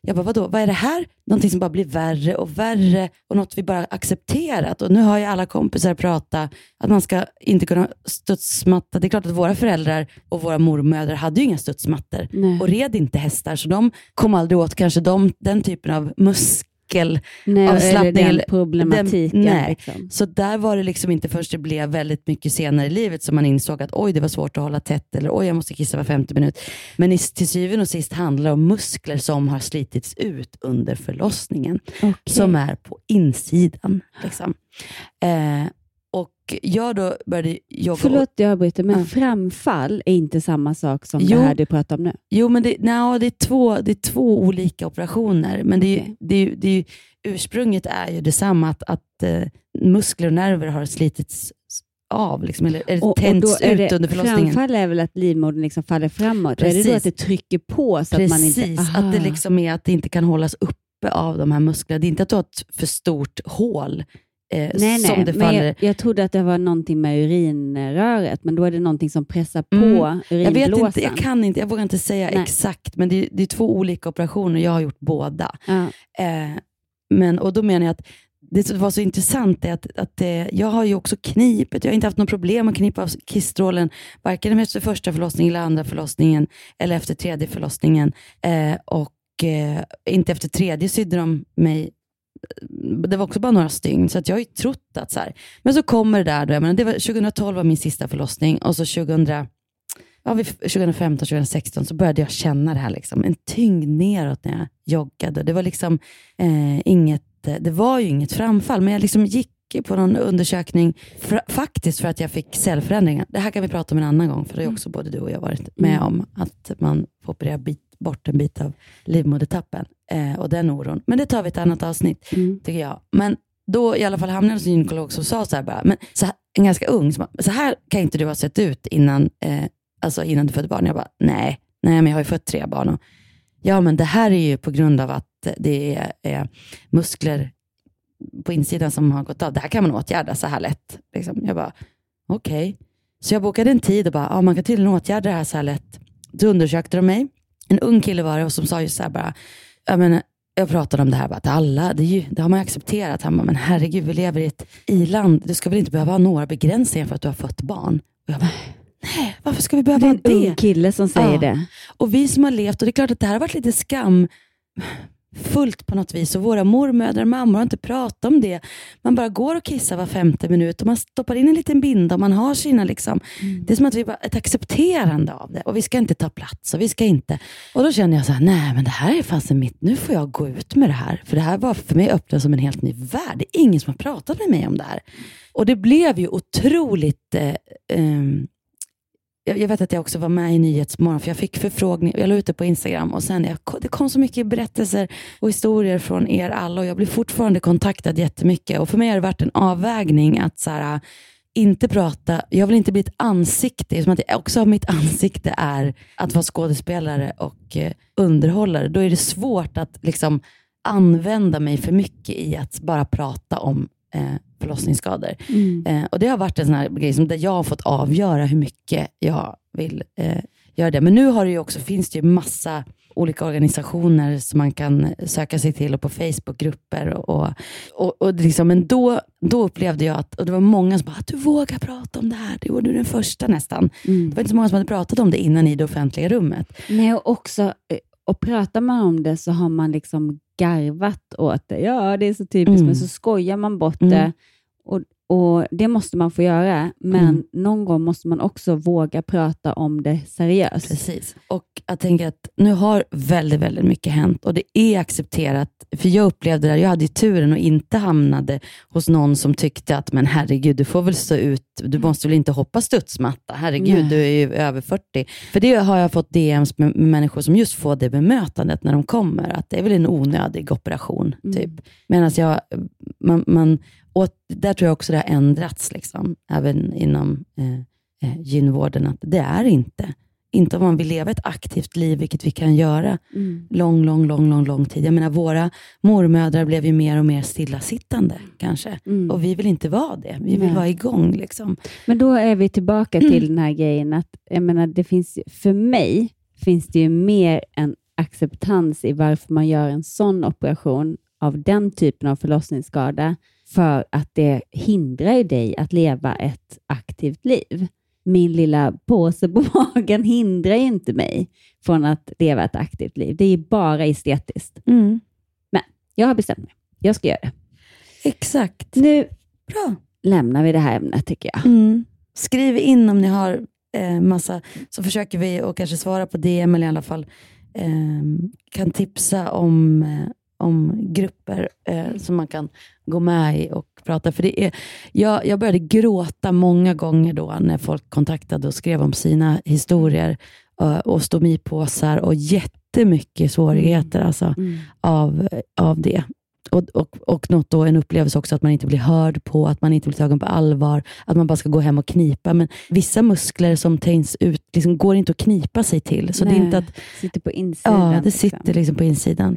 Jag bara, vadå, vad är det här? Någonting som bara blir värre och värre och något vi bara accepterat. Och nu har ju alla kompisar pratat att man ska inte kunna studsmatta. Det är klart att våra föräldrar och våra mormödrar hade ju inga studsmattor Nej. och red inte hästar, så de kom aldrig åt kanske de, den typen av muskel Nej, den problematiken. den- nej. Liksom. så där var det liksom inte först det blev väldigt mycket senare i livet som man insåg att oj, det var svårt att hålla tätt eller oj, jag måste kissa var 50 minut. Men i, till syvende och sist handlar det om muskler som har slitits ut under förlossningen, Okej. som är på insidan. Liksom. Eh, och jag då började jogga. Förlåt jag avbryter, men Ja. framfall är inte samma sak som Jo. det här du pratar om nu. Jo, men det, nej, det, är två, det är två olika operationer. Men det Okej. det det ursprunget är ju detsamma, att, att eh, muskler och nerver har slitits av, liksom, eller, eller tänts är ut det, under förlossningen. Framfall är väl att livmodern liksom faller framåt? Är det då Precis. att det trycker på så Precis, att man inte... att det liksom är att det inte kan hållas uppe av de här musklerna. Det är inte att du har ett för stort hål eh, Nej, som nej, det men faller. jag, jag trodde att det var någonting med urinröret, men då är det någonting som pressar på Mm. Jag vet urinblåsan. inte, jag kan inte, jag vågar inte säga Nej. exakt, men det, är- det är två olika operationer. Jag har gjort båda. Ja. Eh, men, och då menar jag att det som var så intressant är att, att eh, jag har ju också knipet. Jag har inte haft något problem att knipa av kissstrålen, varken efter första förlossningen eller andra förlossningen, eller efter tredje förlossningen. Eh, och eh, inte efter tredje sydde de mig det var också bara några stygn, så att jag har ju trott att så här. Men så kommer det där, då, jag menar, det var 2012 var min sista förlossning och så 2000, ja, vid 2015, 2016 så började jag känna det här, liksom, en tyngd neråt när jag joggade. Det var liksom eh, inget, det var ju inget framfall, men jag liksom gick på någon undersökning, fra, faktiskt för att jag fick cellförändringar. Det här kan vi prata om en annan gång, för det har ju också både du och jag varit med Mm. om, att man får operera bort en bit av livmodertappen eh, och den oron. Men det tar vi ett annat avsnitt Mm. tycker jag. Men då i alla fall hamnade jag hos en gynekolog som sa så här bara, men så här, en ganska ung, som bara, så här kan inte du ha sett ut innan, eh, alltså innan du födde barn. Jag bara, nej, nej men jag har ju fött tre barn. Och, ja men det här är ju på grund av att det är, är muskler på insidan som har gått av. Det här kan man åtgärda så här lätt. Liksom. Jag bara, okej. Okay. Så jag bokade en tid och bara, ja, man kan tydligen åtgärda det här så här lätt. Då undersökte de mig. En ung kille var det som sa just så här bara, jag, menar, jag pratade om det här, bara, att alla, det, ju, det har man ju accepterat. Han bara, men herregud, vi lever i ett i-land. Du ska väl inte behöva ha några begränsningar för att du har fött barn? Och jag bara, nej, varför ska vi behöva det? Det är en ung kille som säger ja. det. Och vi som har levt, och det är klart att det här har varit lite skam fullt på något vis och våra mormödrar och mammor har inte pratat om det. Man bara går och kissar var femte minut och man stoppar in en liten binda och man har sina liksom. Mm. Det är som att vi bara ett accepterande av det och vi ska inte ta plats och vi ska inte. Och då känner jag så här, nej men det här är fasen mitt, nu får jag gå ut med det här. För det här var för mig öppnat som en helt ny värld. Det är ingen som har pratat med mig om det här. Och det blev ju otroligt eh, eh, jag, vet att jag också var med i Nyhetsmorgon, för jag fick förfrågningar. jag la ut det på Instagram och sen jag, det kom så mycket berättelser och historier från er alla och jag blir fortfarande kontaktad jättemycket. Och för mig har det varit en avvägning att så här, inte prata, jag vill inte bli ett ansikte, som att jag också har mitt ansikte är att vara skådespelare och eh, underhållare. Då är det svårt att liksom använda mig för mycket i att bara prata om eh, förlossningsskador. Mm. Eh, och Det har varit en sån här grej som där jag har fått avgöra hur mycket jag vill eh, göra det. Men nu har det ju också, finns det ju massa olika organisationer som man kan söka sig till och på Facebookgrupper. Och, och, och liksom, men då, då upplevde jag att, och det var många som bara, att du vågar prata om det här. Du var du den första nästan. Mm. Det var inte så många som hade pratat om det innan i det offentliga rummet. Nej, och också, eh, och pratar man om det så har man liksom garvat åt det. Ja, det är så typiskt, mm. men så skojar man bort mm. det. Och, och Det måste man få göra, men mm. någon gång måste man också våga prata om det seriöst. Precis. Och jag tänker att nu har väldigt, väldigt mycket hänt och det är accepterat. För jag upplevde det, jag hade ju turen och inte hamnade hos någon som tyckte att, men herregud, du får väl stå ut, du måste väl inte hoppa studsmatta, herregud, Nej. du är ju över 40. För det har jag fått DMs med, med människor som just får det bemötandet när de kommer, att det är väl en onödig operation. Mm. typ. Medan jag, man, man och där tror jag också det har ändrats, liksom, även inom eh, eh, gynvården, att det är inte. Inte om man vill leva ett aktivt liv, vilket vi kan göra mm. lång, lång, lång, lång, lång tid. Jag menar, våra mormödrar blev ju mer och mer stillasittande kanske. Mm. Och vi vill inte vara det. Vi vill Nej. vara igång. Liksom. Men då är vi tillbaka till mm. den här grejen att, jag menar, det finns, för mig finns det ju mer en acceptans i varför man gör en sån operation av den typen av förlossningsskada för att det hindrar dig att leva ett aktivt liv. Min lilla påse på magen hindrar inte mig från att leva ett aktivt liv. Det är bara estetiskt. Mm. Men jag har bestämt mig. Jag ska göra det. Exakt. Nu Bra. lämnar vi det här ämnet tycker jag. Mm. Skriv in om ni har eh, massa, så försöker vi att kanske svara på DM eller i alla fall eh, kan tipsa om eh, om grupper eh, som man kan gå med i och prata. För det är, jag, jag började gråta många gånger då när folk kontaktade och skrev om sina historier eh, och stomipåsar och jättemycket svårigheter mm. Alltså, mm. Av, av det. Och, och, och något då, en upplevelse också att man inte blir hörd på, att man inte blir tagen på allvar, att man bara ska gå hem och knipa. Men vissa muskler som tänds ut liksom går inte att knipa sig till. Så Nej, det är inte att, sitter på insidan. Ja, det liksom. sitter liksom på insidan.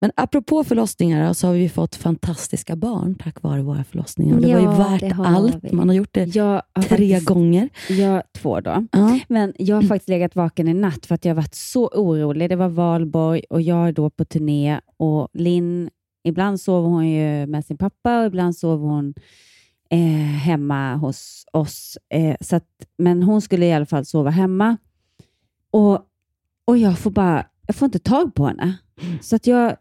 Men apropå förlossningar så har vi fått fantastiska barn tack vare våra förlossningar. Det var Ja, ju värt allt. vi. Man har gjort det Jag har tre faktiskt- gånger. Ja, två då. Ja. Men jag har faktiskt legat vaken i natt för att jag har varit så orolig. Det var valborg och jag är då på turné och Linn, ibland sover hon ju med sin pappa och ibland sover hon eh, hemma hos oss. Eh, så att, men hon skulle i alla fall sova hemma. Och, och jag får bara, jag får inte tag på henne. Så att jag,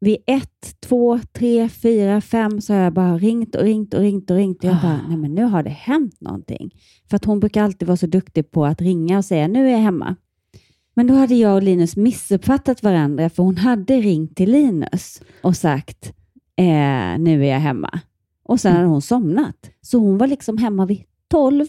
vid ett, två, tre, fyra, fem så har jag bara ringt och ringt och ringt och ringt. Och jag bara, nej men nu har det hänt någonting. För att hon brukar alltid vara så duktig på att ringa och säga, nu är jag hemma. Men då hade jag och Linus missuppfattat varandra, för hon hade ringt till Linus och sagt, eh, nu är jag hemma. Och sen hade hon somnat. Så hon var liksom hemma vid tolv.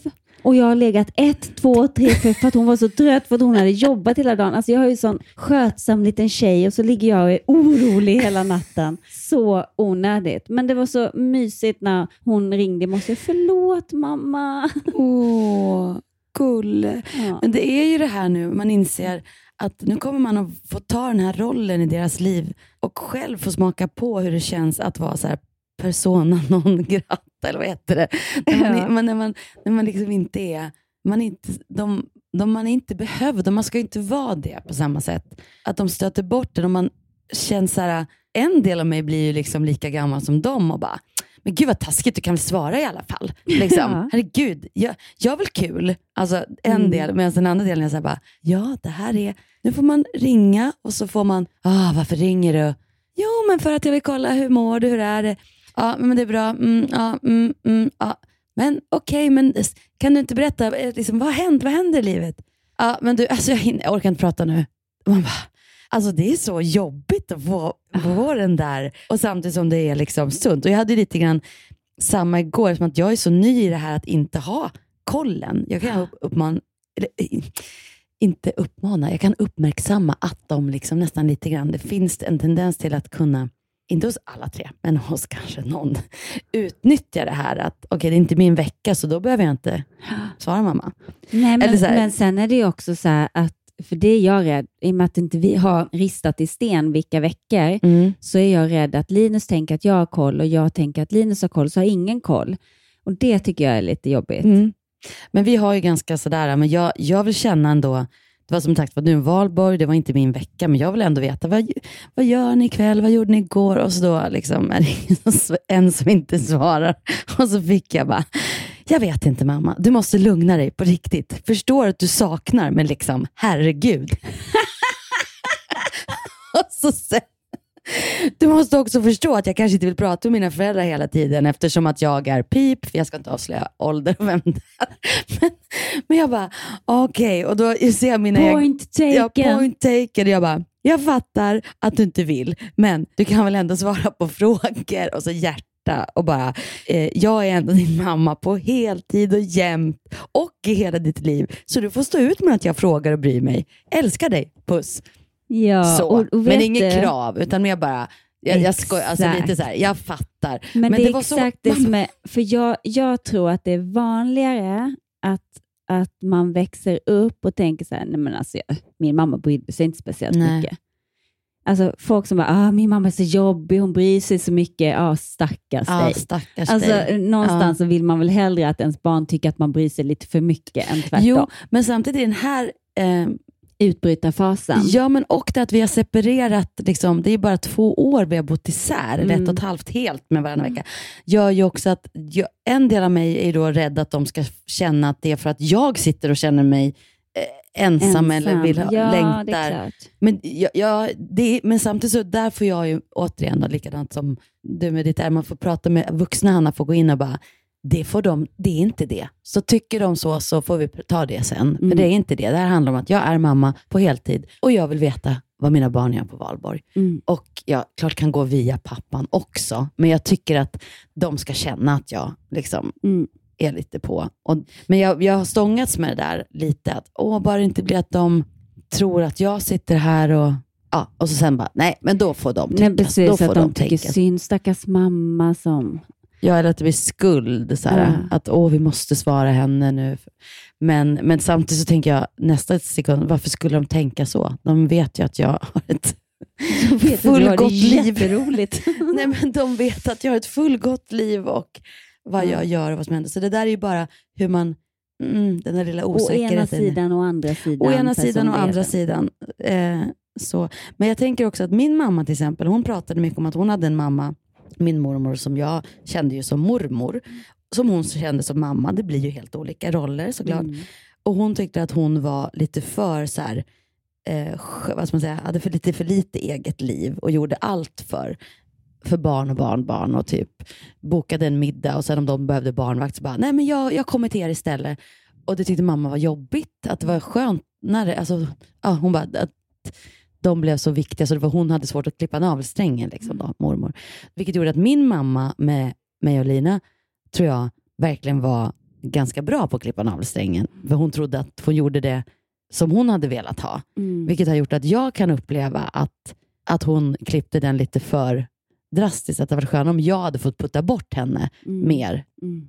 Och jag har legat ett, två, tre, fyra för att hon var så trött för att hon hade jobbat hela dagen. Alltså jag har ju sån skötsam liten tjej och så ligger jag och är orolig hela natten. Så onödigt. Men det var så mysigt när hon ringde i morse. Förlåt mamma. Åh, gulle. Men det är ju det här nu, man inser att nu kommer man att få ta den här rollen i deras liv och själv få smaka på hur det känns att vara så här persona non grata, eller vad heter det? När man, Ja. man, när man, när man liksom inte är, man är inte, de, de, man är inte behövd och man ska inte vara det på samma sätt. Att de stöter bort det och man känner så här, en del av mig blir ju liksom lika gammal som dem och bara, men gud vad taskigt, du kan väl svara i alla fall. Liksom. Ja. Herregud, jag, jag har väl kul. Alltså en Mm. del, medan den andra delen är så här bara, ja det här är, nu får man ringa och så får man, ah, varför ringer du? Jo men för att jag vill kolla, hur mår du, hur är det? Ja men det är bra, mm, ja, mm, mm, ja. Men okej, men s- kan du inte berätta, eh, liksom, vad, händer, vad händer i livet? Ja men du, alltså jag, hinner, jag orkar inte prata nu. Man bara, Alltså det är så jobbigt att få, få den där och samtidigt som det är liksom sunt. Och jag hade lite grann samma igår, som att jag är så ny i det här att inte ha kollen. Jag kan upp, uppmana, eller, inte uppmana, jag kan uppmärksamma att de liksom nästan lite grann, det finns en tendens till att kunna, inte hos alla tre, men hos kanske någon, utnyttja det här att okej, det är inte min vecka så då behöver jag inte svara mamma. Nej, men, men sen är det ju också så här att, för det är jag rädd, i och med att inte vi har ristat i sten vilka veckor, Mm. så är jag rädd att Linus tänker att jag har koll och jag tänker att Linus har koll, så har ingen koll. Och det tycker jag är lite jobbigt. Mm. Men vi har ju ganska sådär, men jag, jag vill känna ändå, det var som sagt var nu en valborg, det var inte min vecka, men jag vill ändå veta, vad, vad gör ni ikväll, vad gjorde ni igår? Och så då liksom, är det en som inte svarar. Och så fick jag bara, jag vet inte mamma, du måste lugna dig på riktigt. Förstår att du saknar, men liksom, herregud. och så sen, du måste också förstå att jag kanske inte vill prata med mina föräldrar hela tiden eftersom att jag är pip, för jag ska inte avslöja ålder och vem det är. Men, men jag bara, okej, och då ser jag mina Point egna... Ja, taken. point taken. Jag bara, jag fattar att du inte vill, men du kan väl ändå svara på frågor och så hjärta och bara, eh, jag är ändå din mamma på heltid och jämt och i hela ditt liv. Så du får stå ut med att jag frågar och bryr mig. Älskar dig, puss. Ja, så. och- och men inget du- krav, utan mer bara, jag, jag skojar, alltså Exakt. lite så här, jag fattar. Men, det är var så- exakt det som är, för jag, jag tror att det är vanligare att, att man växer upp och tänker så här, nej men alltså, jag, min mamma brydde sig inte speciellt Nej. mycket. Alltså folk som bara, ah, min mamma är så jobbig, hon bryr sig så mycket, ja stackars Ja, dig. stackars alltså, dig. Någonstans Ja. så vill man väl hellre att ens barn tycker att man bryr sig lite för mycket än tvärtom. Jo, men samtidigt i den här eh, Utbrytarfasen. Ja, men och det att vi har separerat, liksom, det är bara två år vi har bott isär, eller ett Mm. och ett halvt helt med varannan vecka, gör ju också att jag, en del av mig är då rädd att de ska känna att det är för att jag sitter och känner mig eh, ensam, Ensam. eller vill ha, Ja, längtar. Men, jag, jag, det, men samtidigt så där får jag ju återigen, då, likadant som du med ditt är, man får prata med vuxna Hanna, får gå in och bara, det, får de, det är inte det. Så tycker de så, så får vi ta det sen. Mm. För det är inte det. Det här handlar om att jag är mamma på heltid och jag vill veta vad mina barn gör på valborg. Mm. Och jag klart kan gå via pappan också, men jag tycker att de ska känna att jag liksom Mm. är lite på. Och, men jag, jag har stångats med det där lite, att åh, bara det inte blir att de tror att jag sitter här och Ja, och så sen bara, nej men då får de Nej, tycka. precis, då får att de tycker tänka. synd, stackars mamma som... Ja, eller att det blir skuld. Så Ja. Att åh, vi måste svara henne nu. Men, men samtidigt så tänker jag nästa sekund, varför skulle de tänka så? De vet ju att jag har ett fullgott liv. Nej, men de vet att jag har ett fullgott liv och vad Mm. jag gör och vad som händer. Så det där är ju bara hur man, mm, den där lilla Å osäkerheten. ena sidan och andra sidan. Å ena sidan och andra sidan. Eh, så. Men jag tänker också att min mamma till exempel, hon pratade mycket om att hon hade en mamma, min mormor som jag kände ju som mormor, som hon kände som mamma. Det blir ju helt olika roller såklart. Mm. Och hon tyckte att hon var lite för så här, eh, vad ska man säga, hade för lite för lite eget liv och gjorde allt för, för barn och barnbarn och typ bokade en middag och sen om de behövde barnvakt så bara, nej men jag, jag kommer till er istället. Och det tyckte mamma var jobbigt, att det var skönt när det, alltså, ja, hon bara, att de blev så viktiga så det var, hon hade svårt att klippa navelsträngen, liksom då, mormor. Vilket gjorde att min mamma med mig och Lina, tror jag, verkligen var ganska bra på att klippa navelsträngen. För hon trodde att hon gjorde det som hon hade velat ha. Mm. Vilket har gjort att jag kan uppleva att, att hon klippte den lite för drastiskt. Att det var skönt om jag hade fått putta bort henne Mm. mer. Mm.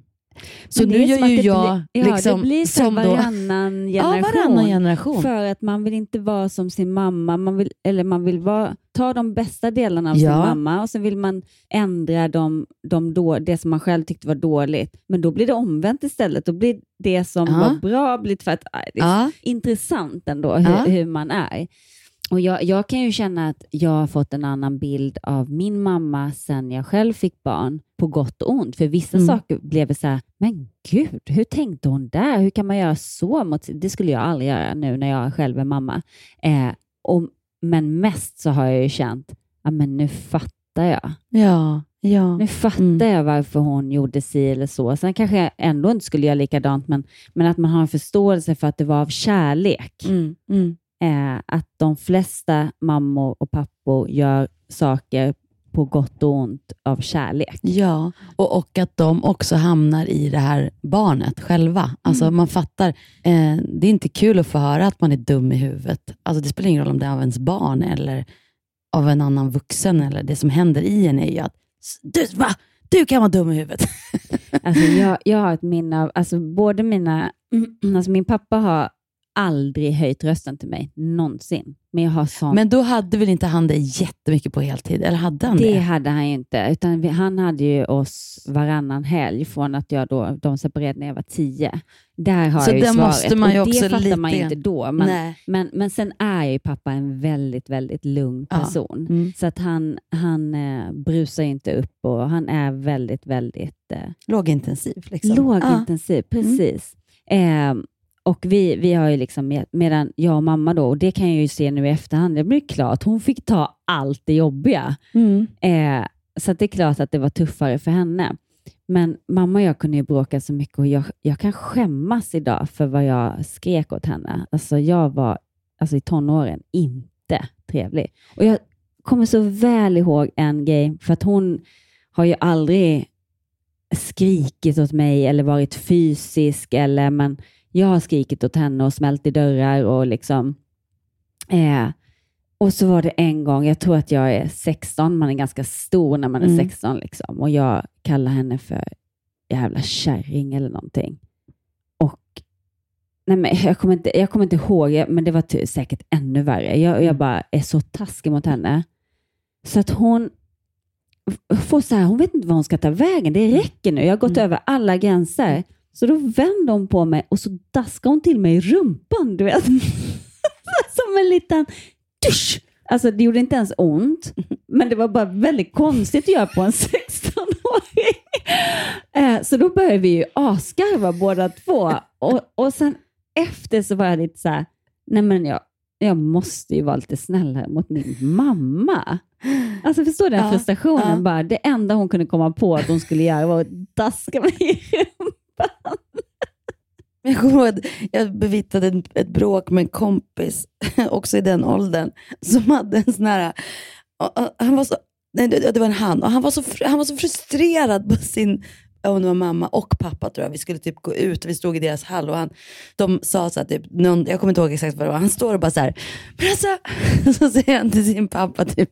Så nu gör ju jag blir, ja, liksom det blir som då... varannan Ja, generation. varannan generation. För att man vill inte vara som sin mamma, man vill, eller man vill vara, ta de bästa delarna av Ja. sin mamma och sen vill man ändra de, de då, det som man själv tyckte var dåligt. Men då blir det omvänt istället. Då blir det som Ja. var bra blir att äh, det är Ja. intressant ändå hur, Ja. hur man är. Och jag, jag kan ju känna att jag har fått en annan bild av min mamma sen jag själv fick barn, på gott och ont. För vissa Mm. saker blev så här, men gud, hur tänkte hon där? Hur kan man göra så? Mot, sin-" det skulle jag aldrig göra nu när jag själv är mamma. Eh, och, men mest så har jag ju känt, ja men nu fattar jag. Ja, ja. Nu fattar Mm. jag varför hon gjorde si eller så. Sen kanske jag ändå inte skulle göra likadant, men, men att man har en förståelse för att det var av kärlek. Mm, mm. Eh, att de flesta mammor och pappor gör saker på gott och ont av kärlek. Ja, och, och att de också hamnar i det här barnet själva. Alltså Mm. man fattar, eh, det är inte kul att få höra att man är dum i huvudet. Alltså det spelar ingen roll om det är av ens barn eller av en annan vuxen. Eller det som händer i en är ju att, du, va? du kan vara dum i huvudet. Alltså jag, jag har ett minne av, alltså både mina, alltså min pappa har aldrig höjt rösten till mig, någonsin. Men jag har sån Men då hade väl inte han det jättemycket på heltid? Eller hade han det? Det hade han ju inte, utan vi, han hade ju oss varannan helg från att jag då, de separerade när jag var tio. Där har Så jag ju svaret. måste man ju och det fattar man ju lite- inte då. Men, Nej. men, men sen är ju pappa en väldigt, väldigt lugn Ja. person. Mm. Så att han, han eh, brusar inte upp och han är väldigt, väldigt eh, Lågintensiv. Liksom. lågintensiv. Precis. Eh, och vi, vi har ju liksom, med- medan jag och mamma då, och det kan jag ju se nu i efterhand, det blir klart, hon fick ta allt det jobbiga. Mm. Eh, så det är klart att det var tuffare för henne. Men mamma och jag kunde ju bråka så mycket och jag, jag kan skämmas idag för vad jag skrek åt henne. Alltså jag var alltså i tonåren inte trevlig. Och jag kommer så väl ihåg en grej, för att hon har ju aldrig skrikit åt mig eller varit fysisk, eller, men jag har skrikit åt henne och smält i dörrar och liksom eh, och så var det en gång, jag tror att jag är 16, man är ganska stor när man är Mm. 16, liksom, och jag kallar henne för jävla kärring eller någonting. Och nej men jag, kommer inte, jag kommer inte ihåg, men det var säkert ännu värre. Jag, jag bara är så taskig mot henne. Så att hon får så här, hon vet inte vad hon ska ta vägen. Det räcker nu. Jag har gått över alla gränser. Så då vänder hon på mig och så daskar hon till mig i rumpan, du vet. Som en liten dusch. Alltså det gjorde inte ens ont, men det var bara väldigt konstigt att göra på en 16-åring. Eh, Så då började vi ju asgarva båda två. Och, och sen efter så var jag lite så här, nej men jag, jag måste ju vara lite snällare mot min mamma. Alltså förstår du den Ja, frustrationen? ja. Bara, det enda hon kunde komma på att hon skulle göra var att daska mig i rumpan. Jag kommer ihåg att jag bevittnade ett, bråk med en kompis, också i den åldern, som hade en sån här... Han var så, nej, det, var en han, och han var så, han var så frustrerad på sin om det var mamma och pappa tror jag, vi skulle typ gå ut och vi stod i deras hall och han, de sa så här, typ, någon, jag kommer inte ihåg exakt vad det var, han står och bara så här, men alltså, så säger han till sin pappa typ,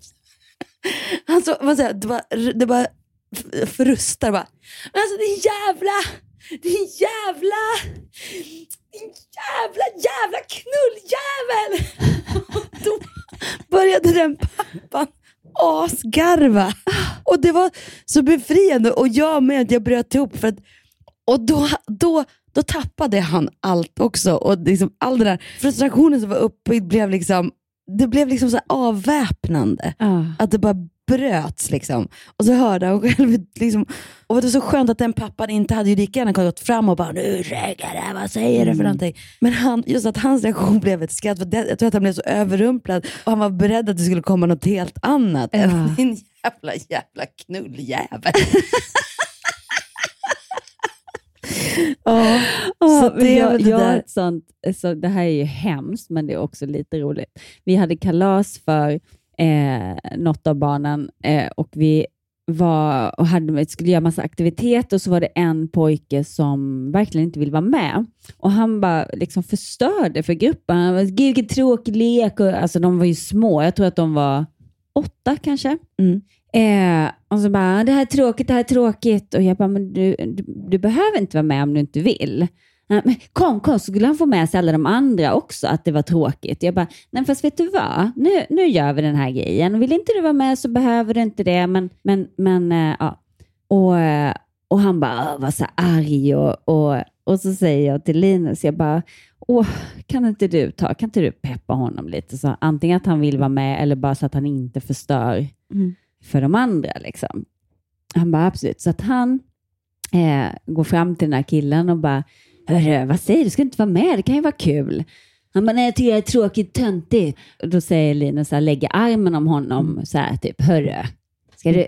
han så, vad säger, det bara, det bara frustar bara, men alltså din jävla, din jävla, din jävla, jävla knulljävel. Och då började den pappan asgarva. Och det var så befriande och jag med, jag bröt ihop för att, och då, då, då tappade han allt också. Och liksom all den där frustrationen som var uppe blev liksom, det blev liksom så avväpnande. Att det bara bröts liksom. Och så hörde han själv, liksom, och det var så skönt att den pappan inte hade ju lika gärna gått fram och bara nu det, vad säger du för någonting? Men han, just att hans reaktion blev ett skratt, för det, jag tror att han blev så överrumplad och han var beredd att det skulle komma något helt annat. än Din jävla jävla knulljävel. Ja, Ja, så men det jag, det jag sånt, så det här är ju hemskt, men det är också lite roligt. Vi hade kalas för eh, något av barnen eh, och vi var och hade, skulle göra massa aktivitet och så var det en pojke som verkligen inte ville vara med. Och Han bara liksom förstörde för gruppen. Han var, Gud vilken tråkig lek. Och, alltså, de var ju små. Jag tror att de var åtta kanske. Eh, och så bara, det här är tråkigt, det här är tråkigt. Och jag bara, men du, du, du behöver inte vara med om du inte vill. Kom, kom, så skulle han få med sig alla de andra också, att det var tråkigt. Jag bara, nej fast vet du vad? Nu, nu gör vi den här grejen. Vill inte du vara med så behöver du inte det. Men, men, men eh, ja. Och, eh, och han bara "Åh, var så arg och, och, och så säger jag till Linus, jag bara, Åh, kan inte du ta, kan inte du peppa honom lite? Så antingen att han vill vara med eller bara så att han inte förstör Mm. för de andra. Liksom. Han bara, absolut. Så att han eh, går fram till den här killen och bara, Hörru, vad säger du? Ska du inte vara med? Det kan ju vara kul. Han bara, nej jag tycker det är tråkigt, töntigt. Och Då säger Linus, så här, lägger armen om honom så här, typ, hörru, ska du,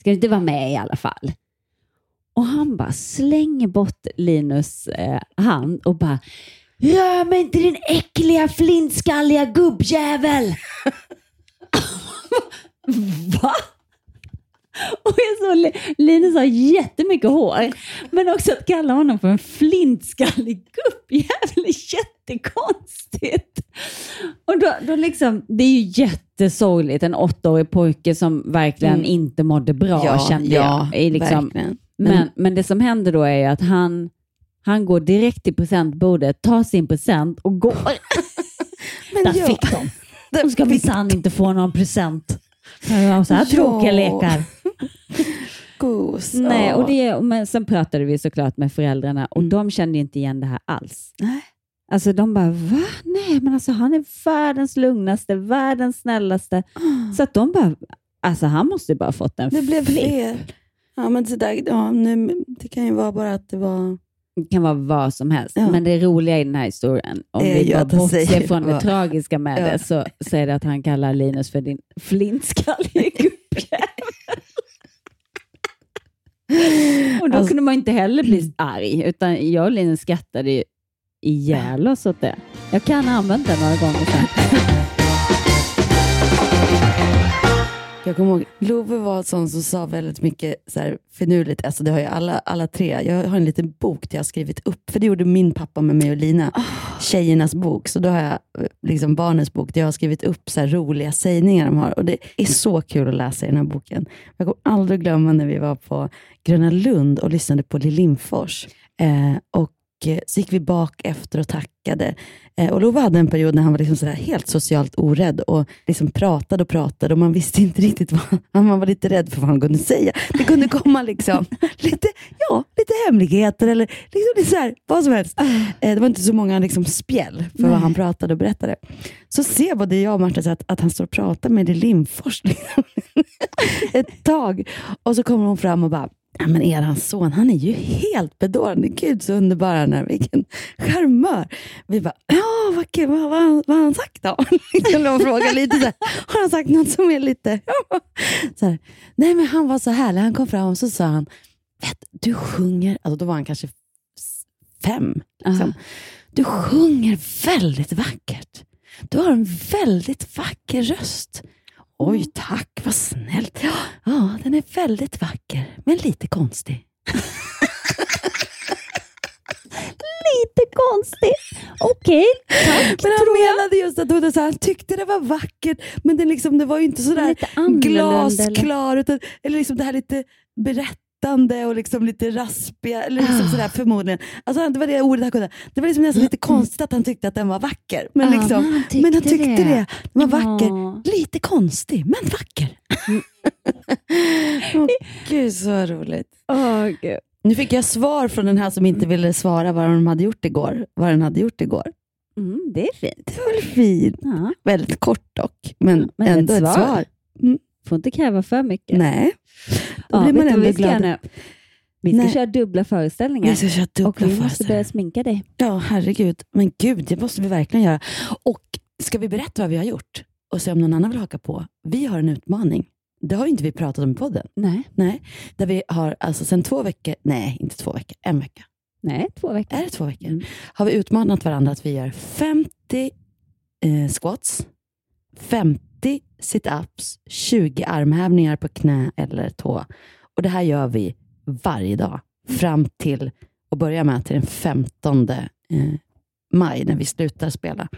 ska du inte vara med i alla fall? Och han bara slänger bort Linus eh, hand och bara, rör mig inte din äckliga flintskalliga gubbjävel! Va? Och jag så, Linus har jättemycket hår, men också att kalla honom för en flintskallig gubbjävel är jättekonstigt. Och då, då liksom, det är ju jättesorgligt, en åttaårig pojke som verkligen Mm. inte mådde bra Ja, kände ja, jag. Är liksom, verkligen. men, Men- men det som händer då är att han, han går direkt till presentbordet, tar sin present och går. Där ja. fick de. De ska minsann inte få någon present. Jag så här Ja. tråkiga lekar. Gos. Nej, och det, men sen pratade vi såklart med föräldrarna och de kände inte igen det här alls. Nej. Alltså de bara, va? Nej, men alltså han är världens lugnaste, världens snällaste. Så att de bara, alltså han måste bara fått en Det blev flipp. fel. Ja, men det, där, ja, nu, det kan ju vara bara att det var... Det kan vara vad som helst. Ja. Men det roliga i den här historien, om Det vi bara bortser säger från det tragiska med Ja. det, så, så är det att han kallar Linus för din flintskallige gubbjävel. Och då Alltså- kunde man inte heller bli arg, utan jag och Linus skrattade ihjäl oss åt det. Jag kan ha använt det några gånger sen. Jag kommer ihåg, Love var en sån som sa väldigt mycket så här finurligt. Alltså det har ju alla, alla tre. Jag har en liten bok där jag har skrivit upp, för det gjorde min pappa med mig och Lina. Tjejernas bok. Så då har jag liksom barnens bok där jag har skrivit upp så roliga sägningar de har. Och det är så kul att läsa i den här boken. Jag kommer aldrig glömma när vi var på Gröna Lund och lyssnade på Lill Lindfors. Eh, och eh, så gick vi bak efter och tackade. Eh, och Love hade en period när han var liksom så här helt socialt orädd och liksom pratade och pratade och man visste inte riktigt vad, man var lite rädd för vad han kunde säga. Det kunde komma liksom lite, ja, lite hemligheter eller liksom lite så här, vad som helst. Eh, det var inte så många liksom spjäll för vad Nej. han pratade och berättade. Så ser både jag och Marta så att, att han står och pratar med Lindfors liksom, ett tag. Och så kommer hon fram och bara, Ja, men er son, han är ju helt bedårande. Gud så underbar han är. Vilken charmör. Vi bara, ja vad kul. Vad, vad, vad har han sagt då? De frågar lite så här, har han sagt något som är lite... så här, Nej men han var så härlig. Han kom fram och så sa han, vet, du sjunger, alltså då var han kanske fem. Liksom. Du sjunger väldigt vackert. Du har en väldigt vacker röst. Oj tack, vad snällt. Ja, den är väldigt vacker, men lite konstig. lite konstig. Okej, okay, tack. Men han menade just att hon så här, han tyckte det var vackert, men den, liksom, det var ju inte sådär glasklar. Eller? Utan, eller liksom det här lite berätt berättande och liksom lite raspiga, eller liksom Ah. sådär förmodligen. Alltså, det var det ordet han kunde. Det var liksom nästan lite konstigt att han tyckte att den var vacker. Men, Ja, liksom, men han tyckte men han tyckte det. det. Den var Ja. vacker. Lite konstig, men vacker. Åh, Gud, så roligt. Åh, Gud. Nu fick jag svar från den här som inte ville svara vad de hade gjort igår. Vad den hade gjort igår. Mm, det är fint. Det var väl fint. Ja. Väldigt kort dock, men, Men ändå ett ett svar. svar. Mm. Får inte kräva för mycket. Nej, då Ja, blir man ändå vi ska glad. nu? Vi ska Nej. köra dubbla föreställningar. Vi ska köra dubbla och vi måste börja sminka dig. Ja, herregud. Men gud, det måste vi verkligen göra. Och ska vi berätta vad vi har gjort? Och se om någon annan vill haka på. Vi har en utmaning. Det har ju inte vi pratat om i podden. Nej. Nej. Där vi har alltså sedan två veckor, nej inte två veckor, en vecka. Nej, två veckor. Är det två veckor? Har vi utmanat varandra att vi gör 50 eh, squats, 50 sit-ups, 20 armhävningar på knä eller tå. Och det här gör vi varje dag fram till, och börjar med till den 15 maj när vi slutar spela.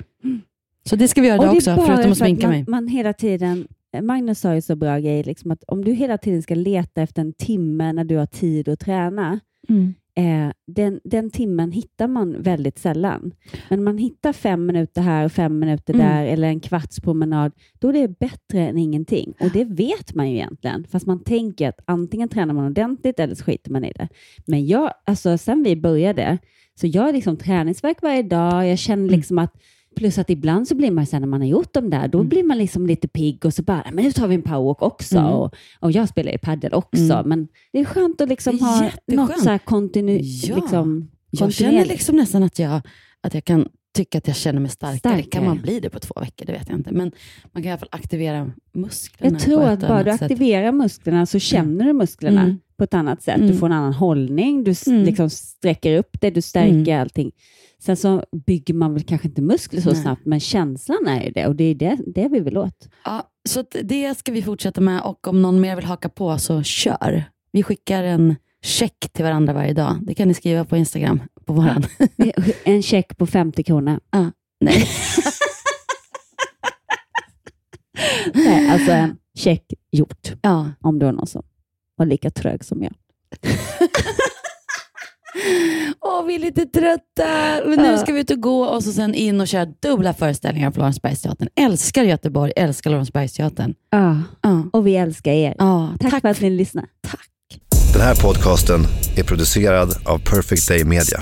Så det ska vi göra idag också, förutom att för sminka man, mig. Man hela tiden, Magnus sa ju så bra grej, liksom att om du hela tiden ska leta efter en timme när du har tid att träna, Mm eh, den, den timmen hittar man väldigt sällan. Men man hittar fem minuter här och fem minuter Mm. där, eller en kvarts promenad, då är det bättre än ingenting. Och det vet man ju egentligen, fast man tänker att antingen tränar man ordentligt eller så skiter man i det. Men jag, alltså sen vi började, så jag har liksom träningsverk varje dag, jag känner Mm. liksom att Plus att ibland så blir man sen när man har gjort dem där, då blir man liksom lite pigg och så bara, men nu tar vi en powerwalk också. Mm. Och, och jag spelar ju padel också, Mm. men det är skönt att liksom ha något så här kontinu- Ja. liksom, Jag känner liksom nästan att jag, att jag kan tycka att jag känner mig starkare. Starkare. Kan man bli det på två veckor? Det vet jag inte. Men man kan i alla fall aktivera musklerna. Jag tror att bara du annat sätt. aktiverar musklerna så känner du musklerna Mm. på ett annat sätt. Du Mm. får en annan hållning, du Mm. liksom sträcker upp det, du stärker Mm. allting. Sen så bygger man väl kanske inte muskler så Nej. snabbt, men känslan är ju det och det är det, det vi vill åt. Ja, så det ska vi fortsätta med och om någon mer vill haka på så kör. Vi skickar en check till varandra varje dag. Det kan ni skriva på Instagram. På våran. En check på 50 kronor. Ja, nej. Nej, alltså en check gjort. Ja. Om det var någon som var lika trög som jag. Åh, vi är lite trötta. Men nu ska vi ut och gå och så sen in och köra dubbla föreställningar på Lorensbergsteatern. Älskar Göteborg, älskar Lorensbergsteatern. Ja, och vi älskar er. Ja, Tack, för att ni lyssnar. Den här podcasten är producerad av Perfect Day Media.